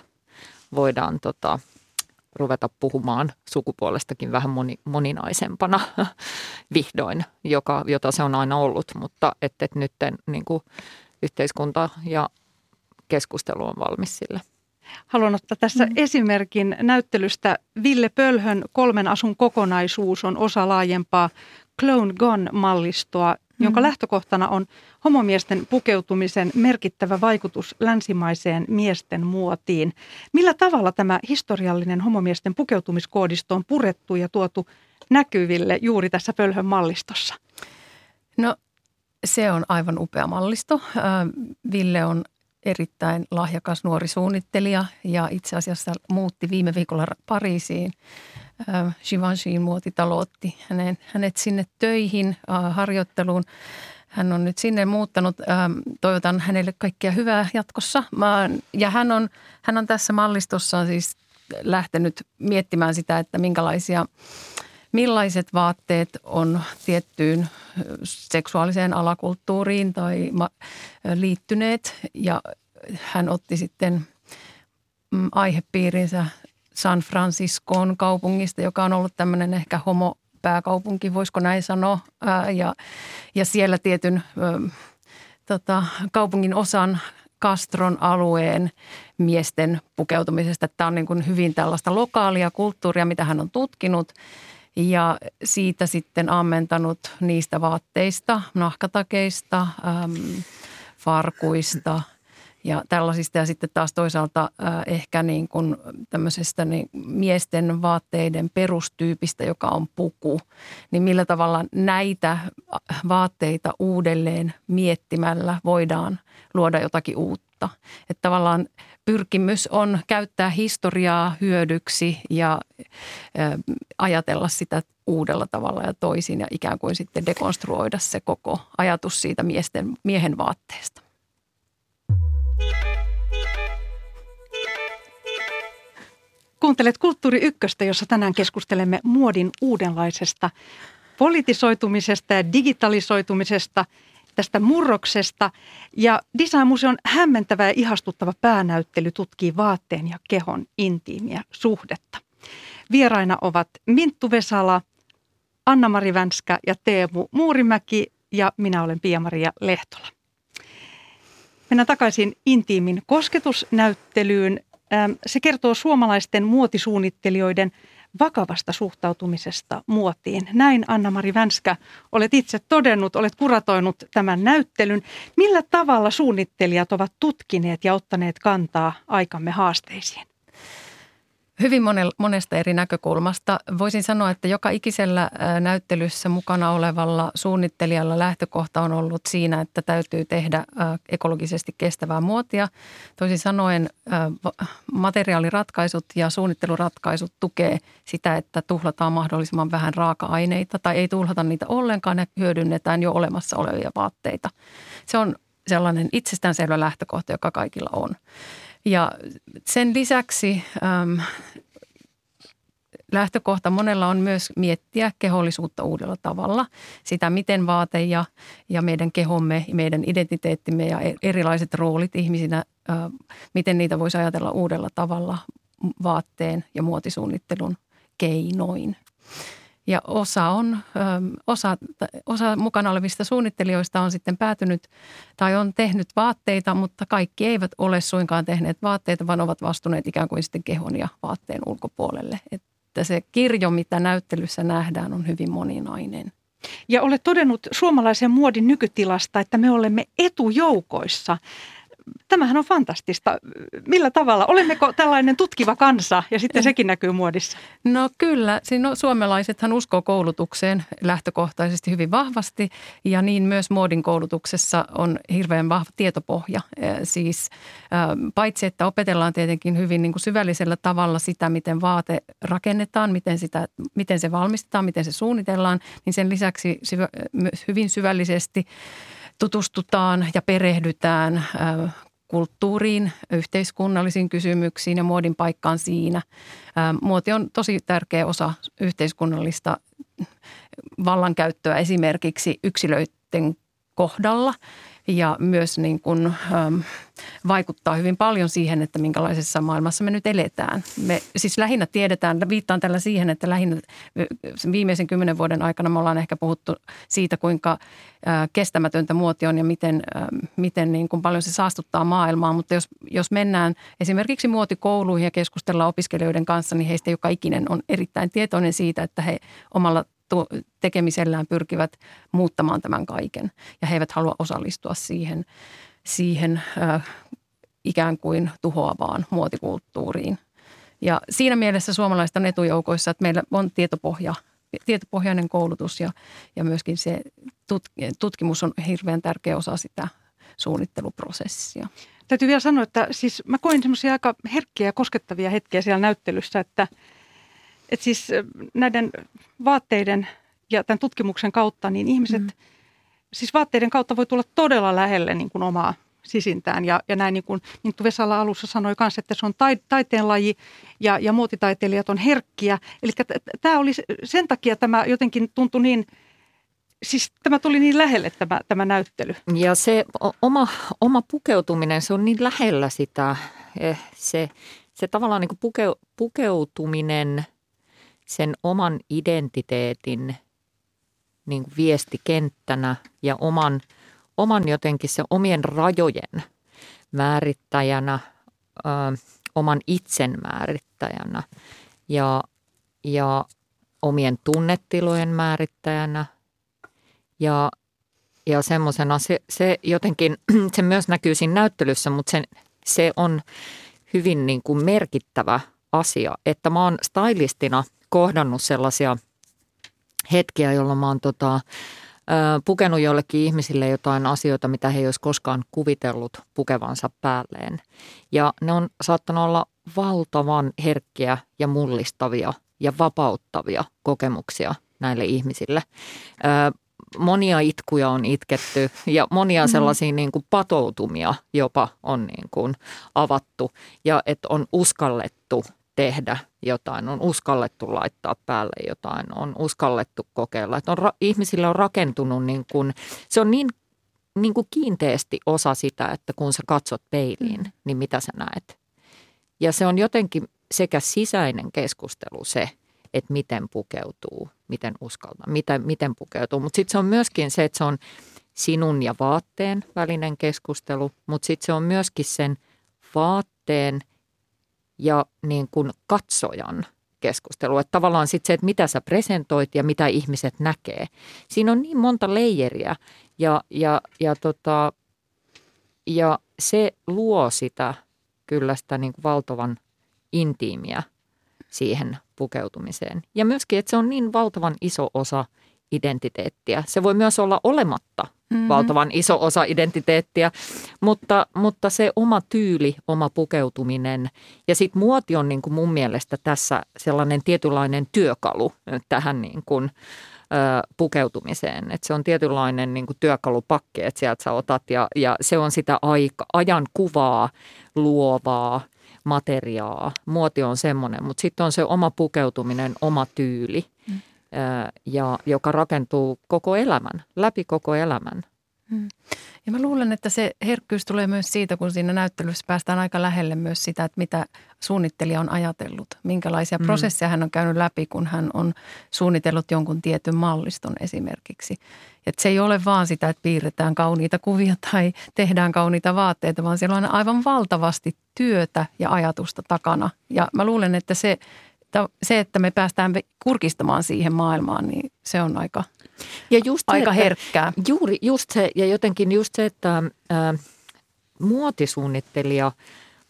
voidaan tota, ruveta puhumaan sukupuolestakin vähän moni, moninaisempana vihdoin, joka, jota se on aina ollut, mutta että et nyt niin kuin yhteiskunta ja keskustelu on valmis sille. Haluan ottaa tässä mm. esimerkin näyttelystä. Ville Pölhön kolmen asun kokonaisuus on osa laajempaa Clone Gone-mallistoa, mm. jonka lähtökohtana on homomiesten pukeutumisen merkittävä vaikutus länsimaiseen miesten muotiin. Millä tavalla tämä historiallinen homomiesten pukeutumiskoodisto on purettu ja tuotu näkyville juuri tässä Pölhön mallistossa? No se on aivan upea mallisto. Ville on erittäin lahjakas nuori suunnittelija ja itse asiassa muutti viime viikolla Pariisiin. Äh, Givenchyin muotitalo otti hänen, hänet sinne töihin, äh, harjoitteluun. Hän on nyt sinne muuttanut. Ähm, toivotan hänelle kaikkia hyvää jatkossa. Ja hän on, hän on tässä mallistossa siis lähtenyt miettimään sitä, että minkälaisia – millaiset vaatteet on tiettyyn seksuaaliseen alakulttuuriin tai liittyneet. Ja hän otti sitten mm, aihepiirinsä San Franciscoon kaupungista, joka on ollut tämmöinen ehkä homo pääkaupunki, voisiko näin sanoa, ja, ja siellä tietyn tota, kaupungin osan Castron alueen miesten pukeutumisesta. Tämä on niin kuin hyvin tällaista lokaalia kulttuuria, mitä hän on tutkinut ja siitä sitten ammentanut niistä vaatteista, nahkatakeista, äm, farkuista ja tällaisista. Ja sitten taas toisaalta äh, ehkä niin kuin tämmöisestä niin miesten vaatteiden perustyypistä, joka on puku. Niin millä tavalla näitä vaatteita uudelleen miettimällä voidaan luoda jotakin uutta. Että tavallaan pyrkimys on käyttää historiaa hyödyksi ja ajatella sitä uudella tavalla ja toisin ja ikään kuin sitten dekonstruoida se koko ajatus siitä miesten, miehen vaatteesta. Kuuntelet Kulttuuri Ykköstä, jossa tänään keskustelemme muodin uudenlaisesta politisoitumisesta ja digitalisoitumisesta, tästä murroksesta. Ja Design-museon hämmentävä ja ihastuttava päänäyttely tutkii vaatteen ja kehon intiimiä suhdetta. Vieraina ovat Minttu Vesala, Anna-Mari Vänskä ja Teemu Muurimäki ja minä olen Pia-Maria Lehtola. Mennään takaisin intiimin kosketusnäyttelyyn. Se kertoo suomalaisten muotisuunnittelijoiden vakavasta suhtautumisesta muotiin. Näin Anna-Mari Vänskä olet itse todennut, olet kuratoinut tämän näyttelyn. Millä tavalla suunnittelijat ovat tutkineet ja ottaneet kantaa aikamme haasteisiin? Hyvin monesta eri näkökulmasta. Voisin sanoa, että joka ikisellä näyttelyssä mukana olevalla suunnittelijalla lähtökohta on ollut siinä, että täytyy tehdä ekologisesti kestävää muotia. Toisin sanoen materiaaliratkaisut ja suunnitteluratkaisut tukee sitä, että tuhlataan mahdollisimman vähän raaka-aineita tai ei tuhlata niitä ollenkaan ja hyödynnetään jo olemassa olevia vaatteita. Se on sellainen itsestäänselvä lähtökohta, joka kaikilla on. Ja sen lisäksi äm, lähtökohta monella on myös miettiä kehollisuutta uudella tavalla. Sitä, miten vaate ja, ja meidän kehomme, meidän identiteettimme ja e-, erilaiset roolit ihmisinä, ä, miten niitä voisi ajatella uudella tavalla vaatteen ja muotisuunnittelun keinoin. Ja osa, on, osa, osa mukana olevista suunnittelijoista on sitten päätynyt tai on tehnyt vaatteita, mutta kaikki eivät ole suinkaan tehneet vaatteita, vaan ovat vastuneet ikään kuin sitten kehon ja vaatteen ulkopuolelle. Että se kirjo, mitä näyttelyssä nähdään, on hyvin moninainen. Ja olet todennut suomalaisen muodin nykytilasta, että me olemme etujoukoissa tämähän on fantastista. Millä tavalla? Olemmeko tällainen tutkiva kansa ja sitten sekin näkyy muodissa? No kyllä. Siinä suomalaisethan uskoo koulutukseen lähtökohtaisesti hyvin vahvasti ja niin myös muodin koulutuksessa on hirveän vahva tietopohja. Siis paitsi, että opetellaan tietenkin hyvin niin kuin syvällisellä tavalla sitä, miten vaate rakennetaan, miten, sitä, miten se valmistetaan, miten se suunnitellaan, niin sen lisäksi hyvin syvällisesti – tutustutaan ja perehdytään kulttuuriin, yhteiskunnallisiin kysymyksiin ja muodin paikkaan siinä. Muoti on tosi tärkeä osa yhteiskunnallista vallankäyttöä esimerkiksi yksilöiden kohdalla ja myös niin kuin, ähm, vaikuttaa hyvin paljon siihen, että minkälaisessa maailmassa me nyt eletään. Me siis lähinnä tiedetään, viittaan tällä siihen, että lähinnä viimeisen kymmenen vuoden aikana me ollaan ehkä puhuttu siitä, kuinka äh, kestämätöntä muoti on ja miten, äh, miten niin kuin paljon se saastuttaa maailmaa. Mutta jos, jos mennään esimerkiksi muotikouluihin ja keskustellaan opiskelijoiden kanssa, niin heistä joka ikinen on erittäin tietoinen siitä, että he omalla tekemisellään pyrkivät muuttamaan tämän kaiken. Ja he eivät halua osallistua siihen, siihen äh, ikään kuin tuhoavaan muotikulttuuriin. Ja siinä mielessä suomalaiset on etujoukoissa, että meillä on tietopohja, tietopohjainen koulutus ja, ja myöskin se tutkimus on hirveän tärkeä osa sitä suunnitteluprosessia. Täytyy vielä sanoa, että siis mä koin semmoisia aika herkkiä ja koskettavia hetkiä siellä näyttelyssä, että – että siis näiden vaatteiden ja tämän tutkimuksen kautta, niin ihmiset, mm. siis vaatteiden kautta voi tulla todella lähelle niin kuin omaa sisintään. Ja, ja näin niin kuin Minttu Vesala alussa sanoi myös, että se on taiteen laji ja, ja muotitaiteilijat on herkkiä. Eli tämä oli sen takia tämä jotenkin tuntui niin, siis tämä tuli niin lähelle tämä, tämä näyttely. Ja se oma, oma pukeutuminen, se on niin lähellä sitä, eh, se, se tavallaan niin kuin puke, pukeutuminen sen oman identiteetin niin kuin viestikenttänä ja oman, oman jotenkin se omien rajojen määrittäjänä, ö, oman itsen määrittäjänä ja, ja omien tunnetilojen määrittäjänä. Ja, ja semmoisena se, se jotenkin, se myös näkyy siinä näyttelyssä, mutta se, se on hyvin niin kuin merkittävä asia, että mä oon stylistina kohdannut sellaisia – hetkiä, jolloin mä oon tota, pukenut jollekin ihmisille jotain asioita, mitä he ei olisi koskaan kuvitellut pukevansa päälleen. Ja ne on saattanut olla valtavan herkkiä ja mullistavia ja vapauttavia kokemuksia näille ihmisille. Monia itkuja on itketty ja monia mm-hmm. sellaisia niin kuin patoutumia jopa on niin kuin avattu ja että on uskallettu tehdä jotain, on uskallettu laittaa päälle jotain, on uskallettu kokeilla. Että on, ihmisillä on rakentunut, niin kuin, se on niin, niin kuin kiinteästi osa sitä, että kun sä katsot peiliin, mm. niin mitä sä näet. Ja se on jotenkin sekä sisäinen keskustelu se, että miten pukeutuu, miten uskaltaa, miten, miten pukeutuu. Mutta sitten se on myöskin se, että se on sinun ja vaatteen välinen keskustelu, mutta sitten se on myöskin sen vaatteen – ja niin kuin katsojan keskustelu. Että tavallaan sitten se, että mitä sä presentoit ja mitä ihmiset näkee. Siinä on niin monta leijeriä ja, ja, ja, tota, ja se luo sitä kyllä sitä niin kuin valtavan intiimiä siihen pukeutumiseen. Ja myöskin, että se on niin valtavan iso osa identiteettiä. Se voi myös olla olematta mm-hmm. valtavan iso osa identiteettiä, mutta, mutta se oma tyyli, oma pukeutuminen ja sitten muoti on niin kuin mun mielestä tässä sellainen tietynlainen työkalu tähän niin kuin, pukeutumiseen. Et se on tietynlainen niin kuin työkalupakki, että sieltä sä otat ja, ja se on sitä aika, ajan kuvaa luovaa materiaa. Muoti on semmoinen, mutta sitten on se oma pukeutuminen, oma tyyli. Mm ja joka rakentuu koko elämän, läpi koko elämän. Hmm. Ja mä luulen, että se herkkyys tulee myös siitä, kun siinä näyttelyssä päästään aika lähelle myös sitä, että mitä suunnittelija on ajatellut. Minkälaisia mm. prosesseja hän on käynyt läpi, kun hän on suunnitellut jonkun tietyn malliston esimerkiksi. Että se ei ole vaan sitä, että piirretään kauniita kuvia tai tehdään kauniita vaatteita, vaan siellä on aivan valtavasti työtä ja ajatusta takana. Ja mä luulen, että se se, että me päästään kurkistamaan siihen maailmaan, niin se on aika, ja just aika se, herkkää. Juuri just se, ja jotenkin just se, että ää, muotisuunnittelija,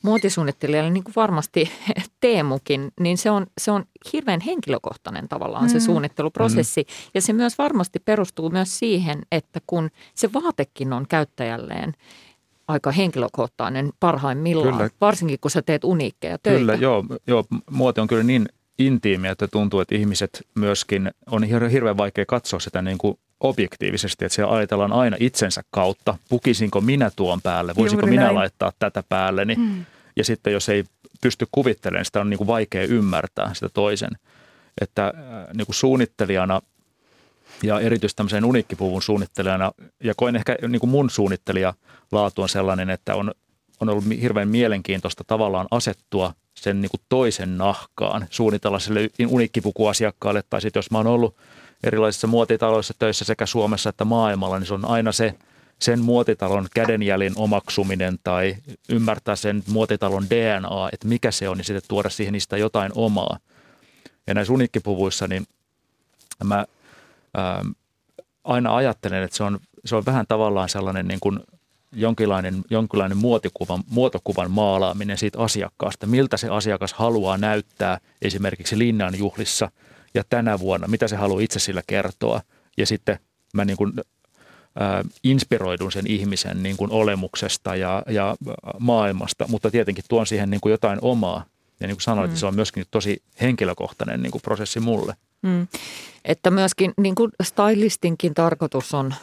muotisuunnittelija, niin kuin varmasti Teemukin, niin se on, se on hirveän henkilökohtainen tavallaan mm. se suunnitteluprosessi. Mm. Ja se myös varmasti perustuu myös siihen, että kun se vaatekin on käyttäjälleen aika henkilökohtainen parhaimmillaan, kyllä. varsinkin kun sä teet uniikkeja töitä. Kyllä, joo, joo. Muoti on kyllä niin intiimiä, että tuntuu, että ihmiset myöskin, on hirveän vaikea katsoa sitä niin kuin objektiivisesti, että siellä ajatellaan aina itsensä kautta, pukisinko minä tuon päälle, voisinko Juuri minä näin. laittaa tätä päälle, niin, hmm. ja sitten jos ei pysty kuvittelemaan, sitä on niin kuin vaikea ymmärtää sitä toisen. Että äh, niin kuin suunnittelijana ja erityisesti tämmöisen uniikkipuvun suunnittelijana, ja koen ehkä niin kuin mun suunnittelijalaatu on sellainen, että on, on ollut hirveän mielenkiintoista tavallaan asettua sen niin kuin toisen nahkaan, suunnitella sille uniikkipukuasiakkaalle, tai sitten jos mä oon ollut erilaisissa muotitaloissa töissä sekä Suomessa että maailmalla, niin se on aina se sen muotitalon kädenjäljen omaksuminen tai ymmärtää sen muotitalon DNA, että mikä se on, niin sitten tuoda siihen niistä jotain omaa. Ja näissä uniikkipuvuissa, niin mä aina ajattelen, että se on, se on vähän tavallaan sellainen niin kuin jonkinlainen, jonkinlainen muotikuvan, muotokuvan maalaaminen siitä asiakkaasta, miltä se asiakas haluaa näyttää esimerkiksi linnan juhlissa ja tänä vuonna, mitä se haluaa itse sillä kertoa. Ja sitten mä niin kuin, ää, inspiroidun sen ihmisen niin kuin olemuksesta ja, ja maailmasta, mutta tietenkin tuon siihen niin kuin jotain omaa. Ja niin kuin sanoin, mm. että se on myöskin tosi henkilökohtainen niin kuin prosessi mulle. Mm. Että myöskin niin kuin stylistinkin tarkoitus on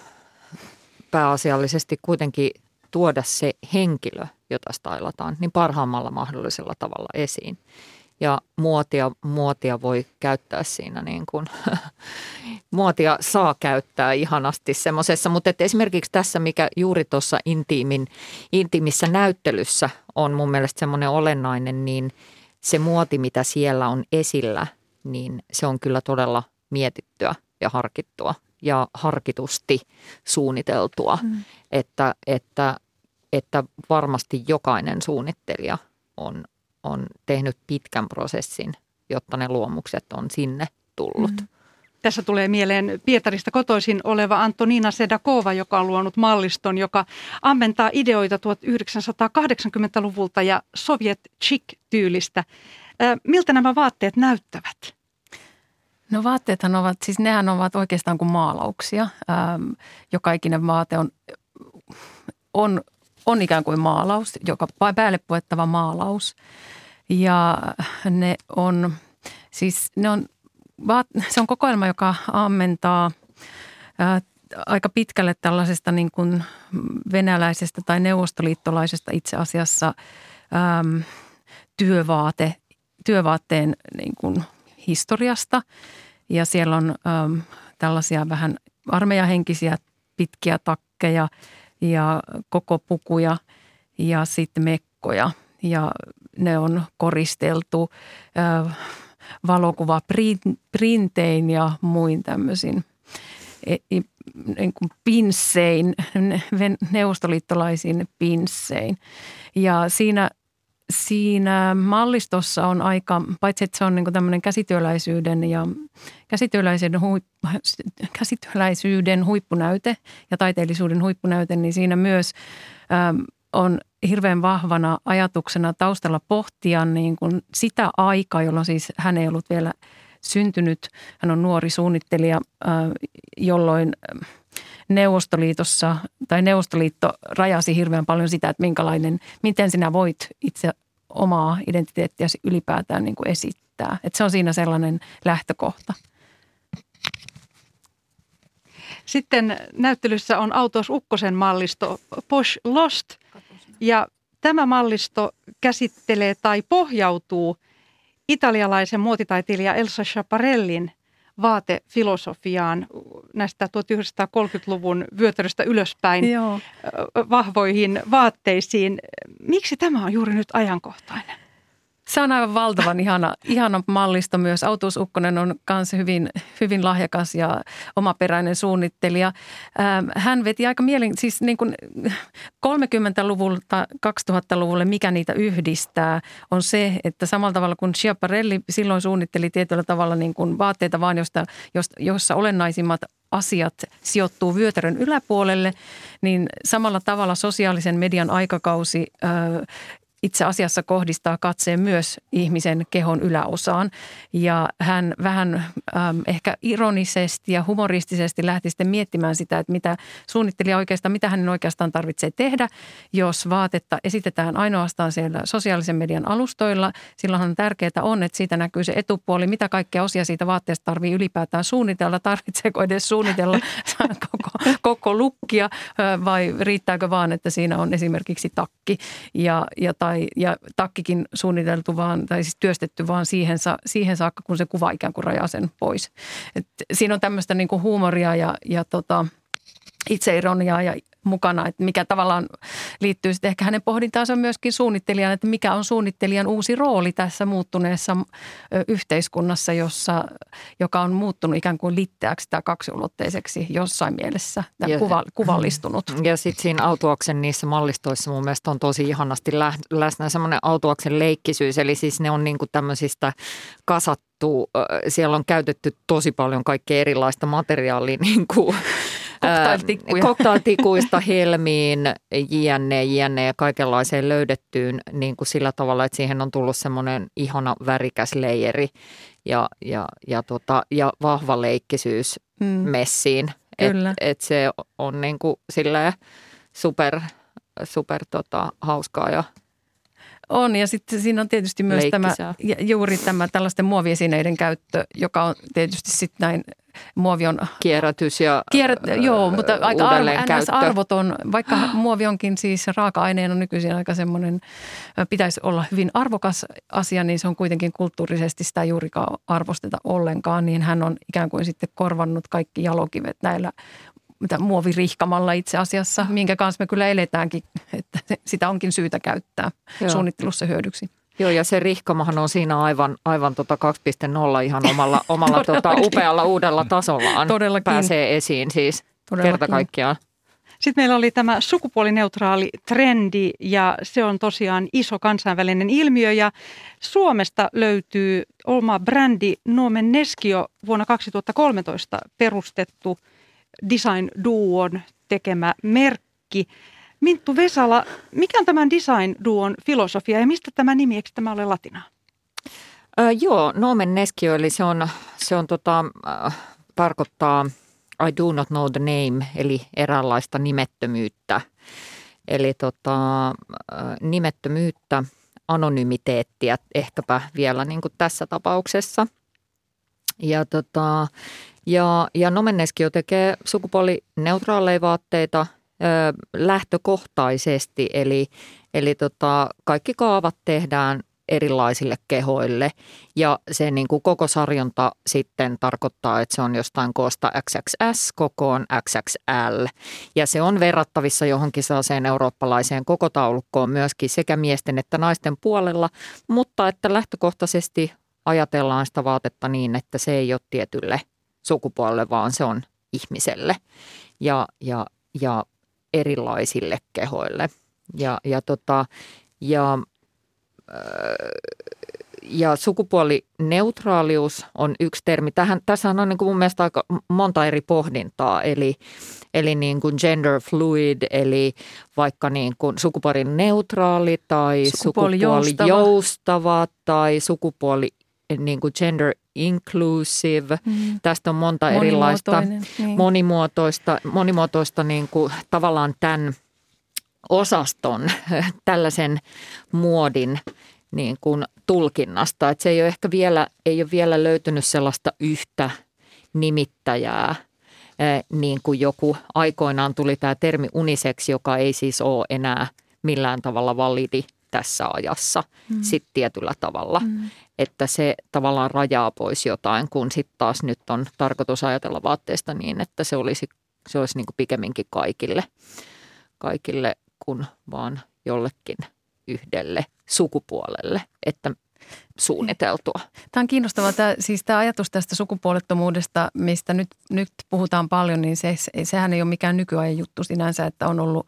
pääasiallisesti kuitenkin tuoda se henkilö, jota stylataan, niin parhaimmalla mahdollisella tavalla esiin. Ja muotia, muotia voi käyttää siinä niin kuin, muotia saa käyttää ihanasti semmoisessa, mutta että esimerkiksi tässä, mikä juuri tuossa intiimin, intiimissä näyttelyssä on mun mielestä semmoinen olennainen, niin se muoti, mitä siellä on esillä, niin se on kyllä todella mietittyä ja harkittua ja harkitusti suunniteltua, mm. että, että, että varmasti jokainen suunnittelija on, on tehnyt pitkän prosessin, jotta ne luomukset on sinne tullut. Mm. Tässä tulee mieleen Pietarista kotoisin oleva Antonina Sedakova, joka on luonut malliston, joka ammentaa ideoita 1980-luvulta ja soviet chic-tyylistä. Miltä nämä vaatteet näyttävät? No vaatteethan ovat, siis nehän ovat oikeastaan kuin maalauksia. Ähm, joka ikinen vaate on, on, on ikään kuin maalaus, joka päälle puettava maalaus. Ja ne on, siis ne on, se on kokoelma, joka ammentaa ää, aika pitkälle tällaisesta niin kuin venäläisestä tai neuvostoliittolaisesta itse asiassa äm, työvaate, työvaatteen niin kuin historiasta. Ja siellä on äm, tällaisia vähän armeijahenkisiä pitkiä takkeja ja koko pukuja ja sitten mekkoja. Ja ne on koristeltu äh, valokuva printein ja muin tämmöisin e, niin kuin pinssein, neuvostoliittolaisin pinssein. Ja siinä siinä mallistossa on aika, paitsi että se on niin tämmöinen käsityöläisyyden ja käsityöläisyyden, huip, käsityöläisyyden huippunäyte ja taiteellisuuden huippunäyte, niin siinä myös äm, on hirveän vahvana ajatuksena taustalla pohtia niin kuin sitä aikaa, jolloin siis hän ei ollut vielä syntynyt. Hän on nuori suunnittelija, äh, jolloin Neuvostoliitossa tai Neuvostoliitto rajasi hirveän paljon sitä, että minkälainen, miten sinä voit itse omaa identiteettiäsi ylipäätään niin kuin esittää. Että se on siinä sellainen lähtökohta. Sitten näyttelyssä on Autos Ukkosen mallisto Posh Lost ja tämä mallisto käsittelee tai pohjautuu italialaisen muotitaiteilija Elsa Schiaparellin vaatefilosofiaan näistä 1930-luvun vyötäröstä ylöspäin Joo. vahvoihin vaatteisiin. Miksi tämä on juuri nyt ajankohtainen? Se on aivan valtavan ihana, ihana mallisto myös. Autuus Ukkonen on myös hyvin, hyvin lahjakas ja omaperäinen suunnittelija. Ähm, hän veti aika mielen, siis niin kuin 30-luvulta 2000-luvulle, mikä niitä yhdistää, on se, että samalla tavalla kuin Schiaparelli silloin suunnitteli tietyllä tavalla niin kuin vaatteita vaan, josta, jossa olennaisimmat asiat sijoittuu vyötärön yläpuolelle, niin samalla tavalla sosiaalisen median aikakausi itse asiassa kohdistaa katseen myös ihmisen kehon yläosaan. Ja hän vähän äm, ehkä ironisesti ja humoristisesti lähti sitten miettimään sitä, että mitä suunnittelija oikeastaan, mitä hänen oikeastaan tarvitsee tehdä, jos vaatetta esitetään ainoastaan siellä sosiaalisen median alustoilla. Silloinhan tärkeää on, että siitä näkyy se etupuoli, mitä kaikkea osia siitä vaatteesta tarvii ylipäätään suunnitella, tarvitseeko edes suunnitella koko, koko lukkia vai riittääkö vaan, että siinä on esimerkiksi takki ja, ja tai, ja takkikin suunniteltu vaan, tai siis työstetty vaan siihen, siihen saakka, kun se kuva ikään kuin rajaa sen pois. Et siinä on tämmöistä niin kuin huumoria ja, ja tota, itseironiaa ja mukana, että mikä tavallaan liittyy sitten ehkä hänen pohdintaansa myöskin suunnittelijan, että mikä on suunnittelijan uusi rooli tässä muuttuneessa yhteiskunnassa, jossa, joka on muuttunut ikään kuin litteäksi tai kaksiulotteiseksi jossain mielessä, ja, kuva, kuvallistunut. Ja sitten siinä Autuaksen niissä mallistoissa mun mielestä on tosi ihanasti läsnä semmoinen Autuaksen leikkisyys, eli siis ne on niin kuin tämmöisistä kasattu, siellä on käytetty tosi paljon kaikkea erilaista materiaalia niin kuin Cocktailtikkuja. Cocktailtikuista helmiin, jne, jne ja kaikenlaiseen löydettyyn niin kuin sillä tavalla, että siihen on tullut semmoinen ihana värikäs leijeri ja, ja, ja, tota, ja vahva leikkisyys hmm. messiin. Että et se on niin kuin silleen super, super tota, hauskaa ja On ja sitten siinä on tietysti myös tämä, juuri tämä tällaisten muoviesineiden käyttö, joka on tietysti sitten näin muovi on... Kierrätys ja kierrät, Joo, mutta aika arvo, arvoton, vaikka muovi onkin siis raaka-aineena nykyisin aika semmoinen, pitäisi olla hyvin arvokas asia, niin se on kuitenkin kulttuurisesti sitä juurikaan arvosteta ollenkaan, niin hän on ikään kuin sitten korvannut kaikki jalokivet näillä mitä muovirihkamalla itse asiassa, minkä kanssa me kyllä eletäänkin, että sitä onkin syytä käyttää Joo. suunnittelussa hyödyksi. Joo, ja se rihkamahan on siinä aivan, aivan tota 2.0 ihan omalla, omalla tota upealla uudella tasollaan. Todellakin. Pääsee esiin siis Todellakin. kerta kaikkiaan. Sitten meillä oli tämä sukupuolineutraali trendi ja se on tosiaan iso kansainvälinen ilmiö ja Suomesta löytyy oma brändi Nuomen Neskio vuonna 2013 perustettu design duon tekemä merkki. Minttu Vesala, mikä on tämän design duon filosofia ja mistä tämä nimi, eikö tämä ole latinaa? Äh, joo, Nomen Neskio, eli se on, se on tota, äh, tarkoittaa I do not know the name, eli eräänlaista nimettömyyttä. Eli tota, äh, nimettömyyttä, anonymiteettiä ehkäpä vielä niin kuin tässä tapauksessa. Ja, tota, ja, ja Nomen Neskio tekee sukupuolineutraaleja vaatteita – lähtökohtaisesti, eli, eli tota, kaikki kaavat tehdään erilaisille kehoille. Ja se niin kuin koko sarjonta sitten tarkoittaa, että se on jostain koosta XXS kokoon XXL ja se on verrattavissa johonkin sellaiseen eurooppalaiseen koko taulukkoon myöskin sekä miesten että naisten puolella, mutta että lähtökohtaisesti ajatellaan sitä vaatetta niin, että se ei ole tietylle sukupuolelle, vaan se on ihmiselle ja, ja, ja erilaisille kehoille. Ja, ja, tota, ja, äh, ja sukupuolineutraalius on yksi termi. Tähän, tässä on niin kuin mun mielestä aika monta eri pohdintaa, eli, eli niin kuin gender fluid, eli vaikka niin kuin sukupuolineutraali tai sukupuoli joustava tai sukupuoli niin kuin gender inclusive. Mm. Tästä on monta erilaista niin. monimuotoista, monimuotoista niin kuin, tavallaan tämän osaston, tällaisen muodin niin kuin tulkinnasta. Että se ei ole ehkä vielä, ei ole vielä löytynyt sellaista yhtä nimittäjää, niin kuin joku aikoinaan tuli tämä termi uniseksi, joka ei siis ole enää millään tavalla validi tässä ajassa mm. sitten tietyllä tavalla. Mm että se tavallaan rajaa pois jotain, kun sitten taas nyt on tarkoitus ajatella vaatteesta niin, että se olisi, se olisi niin kuin pikemminkin kaikille, kaikille kuin vaan jollekin yhdelle sukupuolelle, että suunniteltua. Tämä on kiinnostavaa. Tämä, siis tämä ajatus tästä sukupuolettomuudesta, mistä nyt, nyt puhutaan paljon, niin se, sehän ei ole mikään nykyajan juttu sinänsä, että on ollut,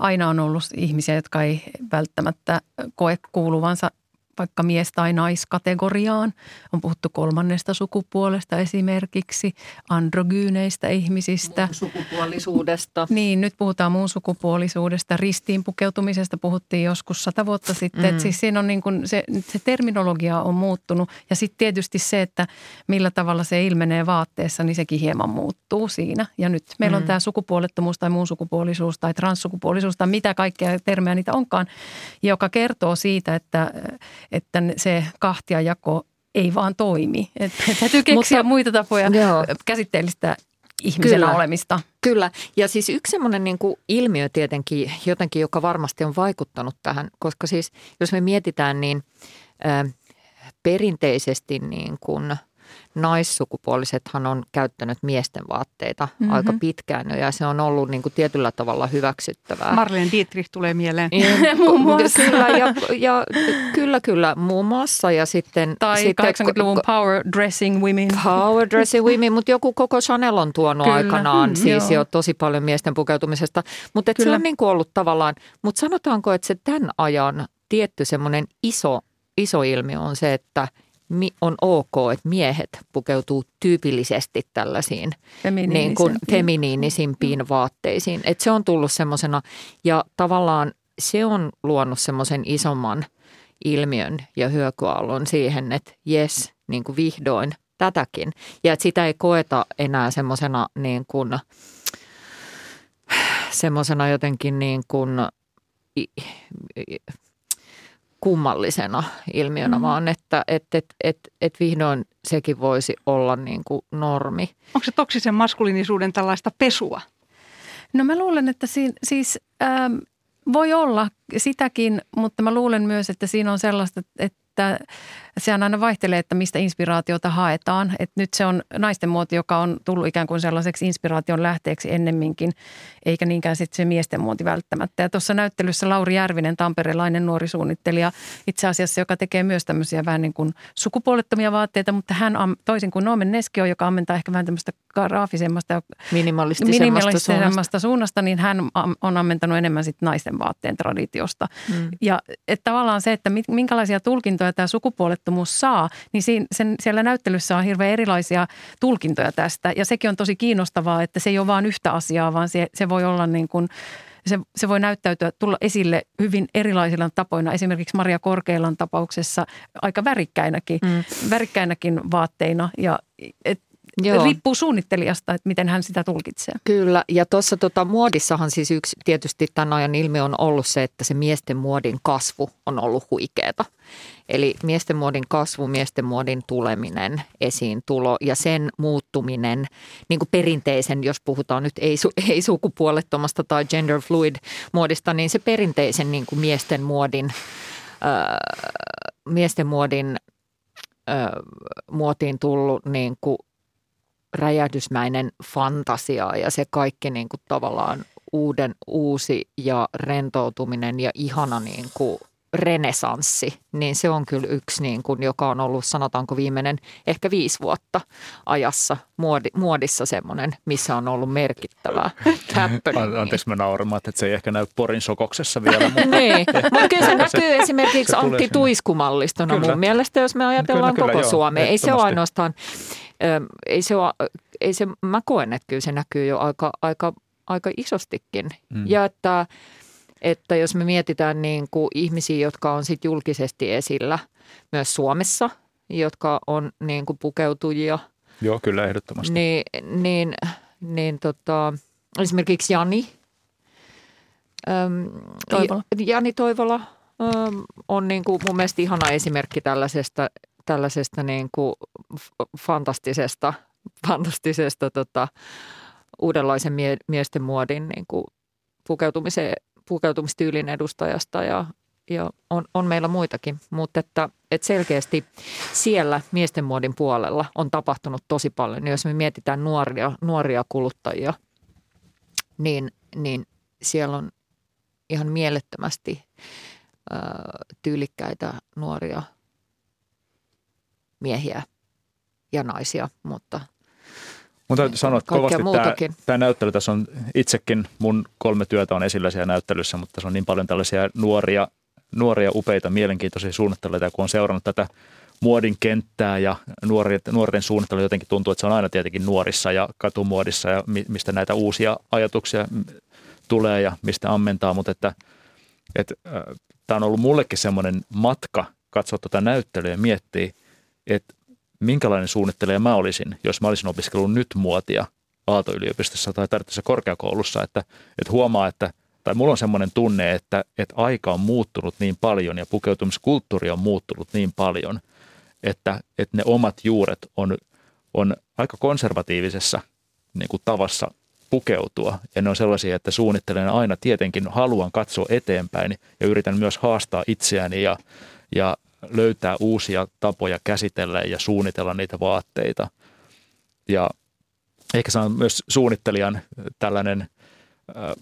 aina on ollut ihmisiä, jotka ei välttämättä koe kuuluvansa vaikka mies- tai naiskategoriaan. On puhuttu kolmannesta sukupuolesta esimerkiksi, androgyyneistä ihmisistä. Muun sukupuolisuudesta. Niin, nyt puhutaan muun sukupuolisuudesta. Ristiin pukeutumisesta puhuttiin joskus sata vuotta sitten. Mm. Et siis siinä on niin kuin se, se terminologia on muuttunut. Ja sitten tietysti se, että millä tavalla se ilmenee vaatteessa, niin sekin hieman muuttuu siinä. Ja nyt meillä mm. on tämä sukupuolettomuus tai muun sukupuolisuus tai transsukupuolisuus tai mitä kaikkea termejä niitä onkaan, joka kertoo siitä, että että se kahtiajako ei vaan toimi. Että täytyy keksiä Mutta, muita tapoja joo. käsitteellistä ihmisenä Kyllä. olemista. Kyllä. Ja siis yksi semmoinen niin kuin ilmiö tietenkin jotenkin, joka varmasti on vaikuttanut tähän, koska siis jos me mietitään, niin ä, perinteisesti niin kuin – naissukupuolisethan on käyttänyt miesten vaatteita mm-hmm. aika pitkään ja se on ollut niin kuin tietyllä tavalla hyväksyttävää. Marlene Dietrich tulee mieleen. muun muassa. Kyllä, ja, ja, kyllä, kyllä, muun muassa. Ja sitten, tai sitten, 80-luvun power dressing women. Power dressing women, mutta joku koko Chanel on tuonut kyllä. aikanaan mm, siis joo. jo tosi paljon miesten pukeutumisesta. Mutta se on niin kuin ollut tavallaan, mutta sanotaanko, että se tämän ajan tietty semmoinen iso, iso ilmiö on se, että – on ok, että miehet pukeutuu tyypillisesti tällaisiin niin kuin feminiinisimpiin mm. vaatteisiin. Että se on tullut semmoisena ja tavallaan se on luonut semmoisen isomman ilmiön ja hyökyaallon siihen, että jes, niin kuin vihdoin tätäkin. Ja että sitä ei koeta enää semmoisena niin kuin, semmoisena jotenkin niin kuin kummallisena ilmiönä, mm. vaan että et, et, et, et vihdoin sekin voisi olla niin kuin normi. Onko se toksisen maskuliinisuuden tällaista pesua? No mä luulen, että siinä, siis ähm, voi olla sitäkin, mutta mä luulen myös, että siinä on sellaista, että sehän aina vaihtelee, että mistä inspiraatiota haetaan. Et nyt se on naisten muoti, joka on tullut ikään kuin sellaiseksi inspiraation lähteeksi ennemminkin, eikä niinkään sitten se miesten muoti välttämättä. Ja tuossa näyttelyssä Lauri Järvinen, tamperelainen nuori suunnittelija, itse asiassa, joka tekee myös tämmöisiä vähän niin kuin sukupuolettomia vaatteita, mutta hän toisin kuin Noomen Neskio, joka ammentaa ehkä vähän tämmöistä graafisemmasta ja minimalistisemmasta, minimalistisemmasta suunnasta. suunnasta, niin hän on ammentanut enemmän sitten naisten vaatteen traditiosta. Mm. Ja että tavallaan se, että minkälaisia tulkintoja tämä sukupuolet kirjoittamattomuus saa, niin siinä, sen, siellä näyttelyssä on hirveän erilaisia tulkintoja tästä. Ja sekin on tosi kiinnostavaa, että se ei ole vain yhtä asiaa, vaan se, se voi olla niin kuin se, se voi näyttäytyä, tulla esille hyvin erilaisilla tapoina. Esimerkiksi Maria Korkeilan tapauksessa aika värikkäinäkin, mm. värikkäinäkin vaatteina. Ja et, Joo. Riippuu suunnittelijasta, että miten hän sitä tulkitsee. Kyllä, ja tuossa tota, muodissahan siis yksi tietysti tämän ajan ilmiö on ollut se, että se miesten muodin kasvu on ollut huikeeta. Eli miesten muodin kasvu, miesten muodin tuleminen, esiin tulo ja sen muuttuminen niin kuin perinteisen, jos puhutaan nyt ei, ei sukupuolettomasta tai gender fluid muodista, niin se perinteisen niin kuin miesten muodin, äh, miesten muodin äh, muotiin tullut niin kuin räjähdysmäinen fantasia ja se kaikki niin kuin tavallaan uuden uusi ja rentoutuminen ja ihana niin kuin renesanssi, niin se on kyllä yksi, niin kuin, joka on ollut sanotaanko viimeinen ehkä viisi vuotta ajassa muodi, muodissa semmoinen, missä on ollut merkittävää Anteeksi mä nauramaan, että se ei ehkä näy Porin sokoksessa vielä. Mutta niin, mutta kyllä se näkyy esimerkiksi se Antti Tuiskumallistona kyllä. mun mielestä, jos me ajatellaan kyllä, koko kyllä, Suomea. Ei se ole ainoastaan, ei se ole, ei se, mä koen, että kyllä se näkyy jo aika, aika, aika isostikin. Mm. Ja että että jos me mietitään niin kuin ihmisiä, jotka on sit julkisesti esillä myös Suomessa, jotka on niin kuin pukeutujia. Joo, kyllä ehdottomasti. Niin, niin, niin tota, esimerkiksi Jani, äm, Toivola. Jani Toivola äm, on niin kuin mun mielestä ihana esimerkki tällaisesta, tällaisesta niin kuin fantastisesta, fantastisesta tota, uudenlaisen mie- miesten muodin niin kuin pukeutumiseen pukeutumistyylin edustajasta ja, ja on, on meillä muitakin, mutta että, että selkeästi siellä miesten muodin puolella on tapahtunut tosi paljon. Jos me mietitään nuoria, nuoria kuluttajia, niin, niin siellä on ihan mielettömästi ö, tyylikkäitä nuoria miehiä ja naisia, mutta – Mun täytyy sanoa, että kovasti tämä, tämä näyttely, tässä on itsekin, mun kolme työtä on esillä siellä näyttelyssä, mutta tässä on niin paljon tällaisia nuoria, nuoria upeita, mielenkiintoisia suunnittelijoita, kun on seurannut tätä muodin kenttää ja nuorien, nuorten suunnittelu jotenkin tuntuu, että se on aina tietenkin nuorissa ja katumuodissa ja mistä näitä uusia ajatuksia tulee ja mistä ammentaa, mutta että, että äh, tämä on ollut mullekin semmoinen matka katsoa tuota näyttelyä ja miettiä, että minkälainen suunnittelija mä olisin, jos mä olisin opiskellut nyt muotia Aalto-yliopistossa tai Tarvitsessa korkeakoulussa, että, että huomaa, että tai mulla on semmoinen tunne, että, että aika on muuttunut niin paljon ja pukeutumiskulttuuri on muuttunut niin paljon, että, että ne omat juuret on, on aika konservatiivisessa niin kuin tavassa pukeutua. Ja ne on sellaisia, että suunnittelen aina tietenkin haluan katsoa eteenpäin ja yritän myös haastaa itseäni ja, ja löytää uusia tapoja käsitellä ja suunnitella niitä vaatteita. Ja ehkä se on myös suunnittelijan tällainen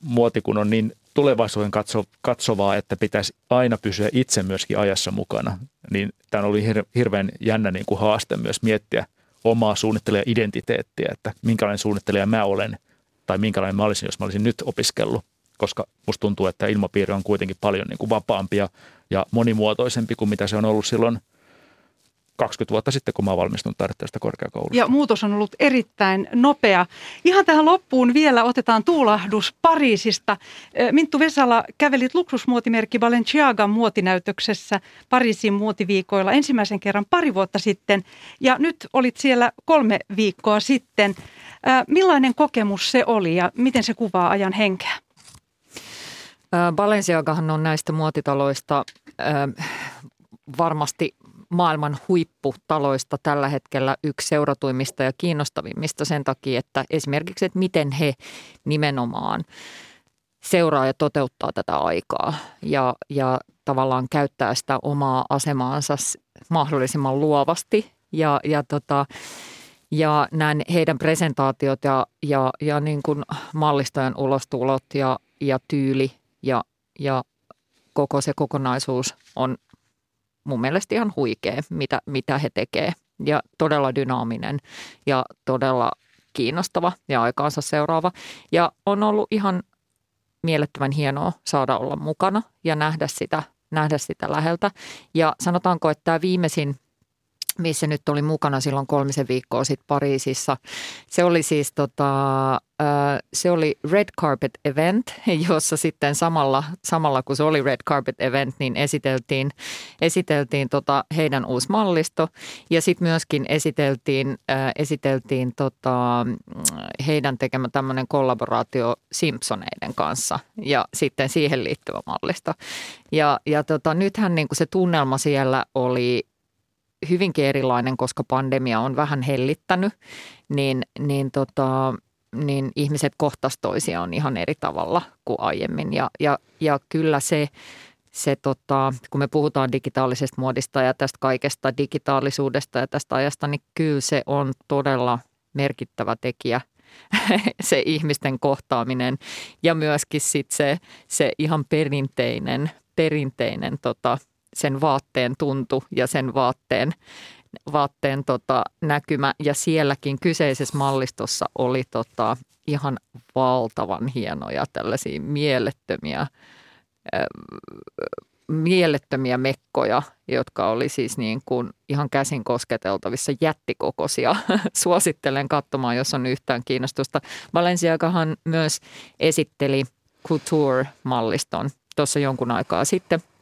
muoti, kun on niin tulevaisuuden katso, katsovaa, että pitäisi aina pysyä itse myöskin ajassa mukana. Niin tämä oli hirveän jännä niin kuin haaste myös miettiä omaa suunnittelijan-identiteettiä, että minkälainen suunnittelija mä olen tai minkälainen mä olisin, jos mä olisin nyt opiskellut koska musta tuntuu, että ilmapiiri on kuitenkin paljon niin kuin vapaampi ja, ja monimuotoisempi kuin mitä se on ollut silloin 20 vuotta sitten, kun mä valmistunut taidettävästä korkeakoulusta. Ja muutos on ollut erittäin nopea. Ihan tähän loppuun vielä otetaan tuulahdus Pariisista. Minttu Vesala, kävelit luksusmuotimerkki Balenciagan muotinäytöksessä Pariisin muotiviikoilla ensimmäisen kerran pari vuotta sitten. Ja nyt olit siellä kolme viikkoa sitten. Millainen kokemus se oli ja miten se kuvaa ajan henkeä? Balenciagahan on näistä muotitaloista varmasti maailman huipputaloista tällä hetkellä yksi seuratuimmista ja kiinnostavimmista sen takia, että esimerkiksi, että miten he nimenomaan seuraa ja toteuttaa tätä aikaa ja, ja tavallaan käyttää sitä omaa asemaansa mahdollisimman luovasti. Ja, ja, tota, ja näin heidän presentaatiot ja, ja, ja niin kuin mallistojen ulostulot ja, ja tyyli ja, ja koko se kokonaisuus on mun mielestä ihan huikea, mitä, mitä he tekee ja todella dynaaminen ja todella kiinnostava ja aikaansa seuraava. Ja on ollut ihan mielettömän hienoa saada olla mukana ja nähdä sitä, nähdä sitä läheltä. Ja sanotaanko, että tämä viimeisin missä nyt oli mukana silloin kolmisen viikkoa sitten Pariisissa. Se oli siis tota, se oli Red Carpet Event, jossa sitten samalla, samalla kun se oli Red Carpet Event, niin esiteltiin, esiteltiin tota heidän uusi mallisto ja sitten myöskin esiteltiin, esiteltiin tota heidän tekemä tämmöinen kollaboraatio Simpsoneiden kanssa ja sitten siihen liittyvä mallisto. Ja, ja tota, nythän niin kuin se tunnelma siellä oli hyvinkin erilainen, koska pandemia on vähän hellittänyt, niin, niin, tota, niin ihmiset kohtas toisiaan ihan eri tavalla kuin aiemmin. Ja, ja, ja kyllä se, se tota, kun me puhutaan digitaalisesta muodista ja tästä kaikesta digitaalisuudesta ja tästä ajasta, niin kyllä se on todella merkittävä tekijä se ihmisten kohtaaminen ja myöskin sit se, se ihan perinteinen, perinteinen tota, sen vaatteen tuntu ja sen vaatteen, vaatteen tota, näkymä. Ja sielläkin kyseisessä mallistossa oli tota, ihan valtavan hienoja tällaisia mielettömiä, äh, mielettömiä mekkoja, jotka oli siis niin kuin ihan käsin kosketeltavissa jättikokoisia. Suosittelen katsomaan, jos on yhtään kiinnostusta. Valenciagahan myös esitteli Couture-malliston tuossa jonkun aikaa sitten –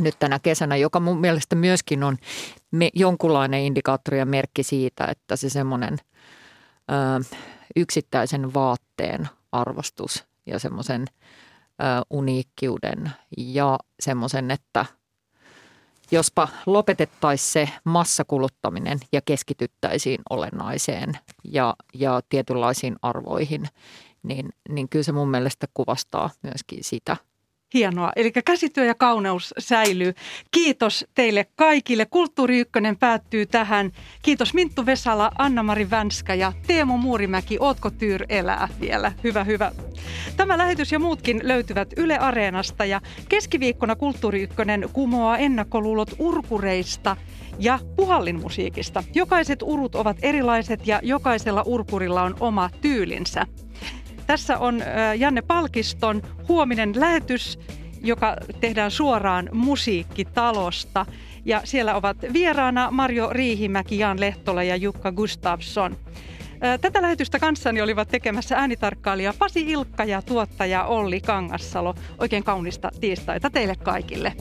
nyt tänä kesänä, joka mun mielestä myöskin on me, jonkunlainen indikaattori ja merkki siitä, että se semmoinen yksittäisen vaatteen arvostus ja semmoisen uniikkiuden ja semmoisen, että jospa lopetettaisiin se massakuluttaminen ja keskityttäisiin olennaiseen ja, ja tietynlaisiin arvoihin, niin, niin kyllä se mun mielestä kuvastaa myöskin sitä – Hienoa. Eli käsityö ja kauneus säilyy. Kiitos teille kaikille. Kulttuuri Ykkönen päättyy tähän. Kiitos Minttu Vesala, Anna-Mari Vänskä ja Teemu Muurimäki. Ootko Tyyr elää vielä? Hyvä, hyvä. Tämä lähetys ja muutkin löytyvät Yle Areenasta ja keskiviikkona Kulttuuri Ykkönen kumoaa ennakkoluulot urkureista ja puhallinmusiikista. Jokaiset urut ovat erilaiset ja jokaisella urkurilla on oma tyylinsä. Tässä on Janne Palkiston huominen lähetys, joka tehdään suoraan musiikkitalosta. Ja siellä ovat vieraana Marjo Riihimäki, Jan Lehtola ja Jukka Gustafsson. Tätä lähetystä kanssani olivat tekemässä äänitarkkailija Pasi Ilkka ja tuottaja Olli Kangassalo. Oikein kaunista tiistaita teille kaikille.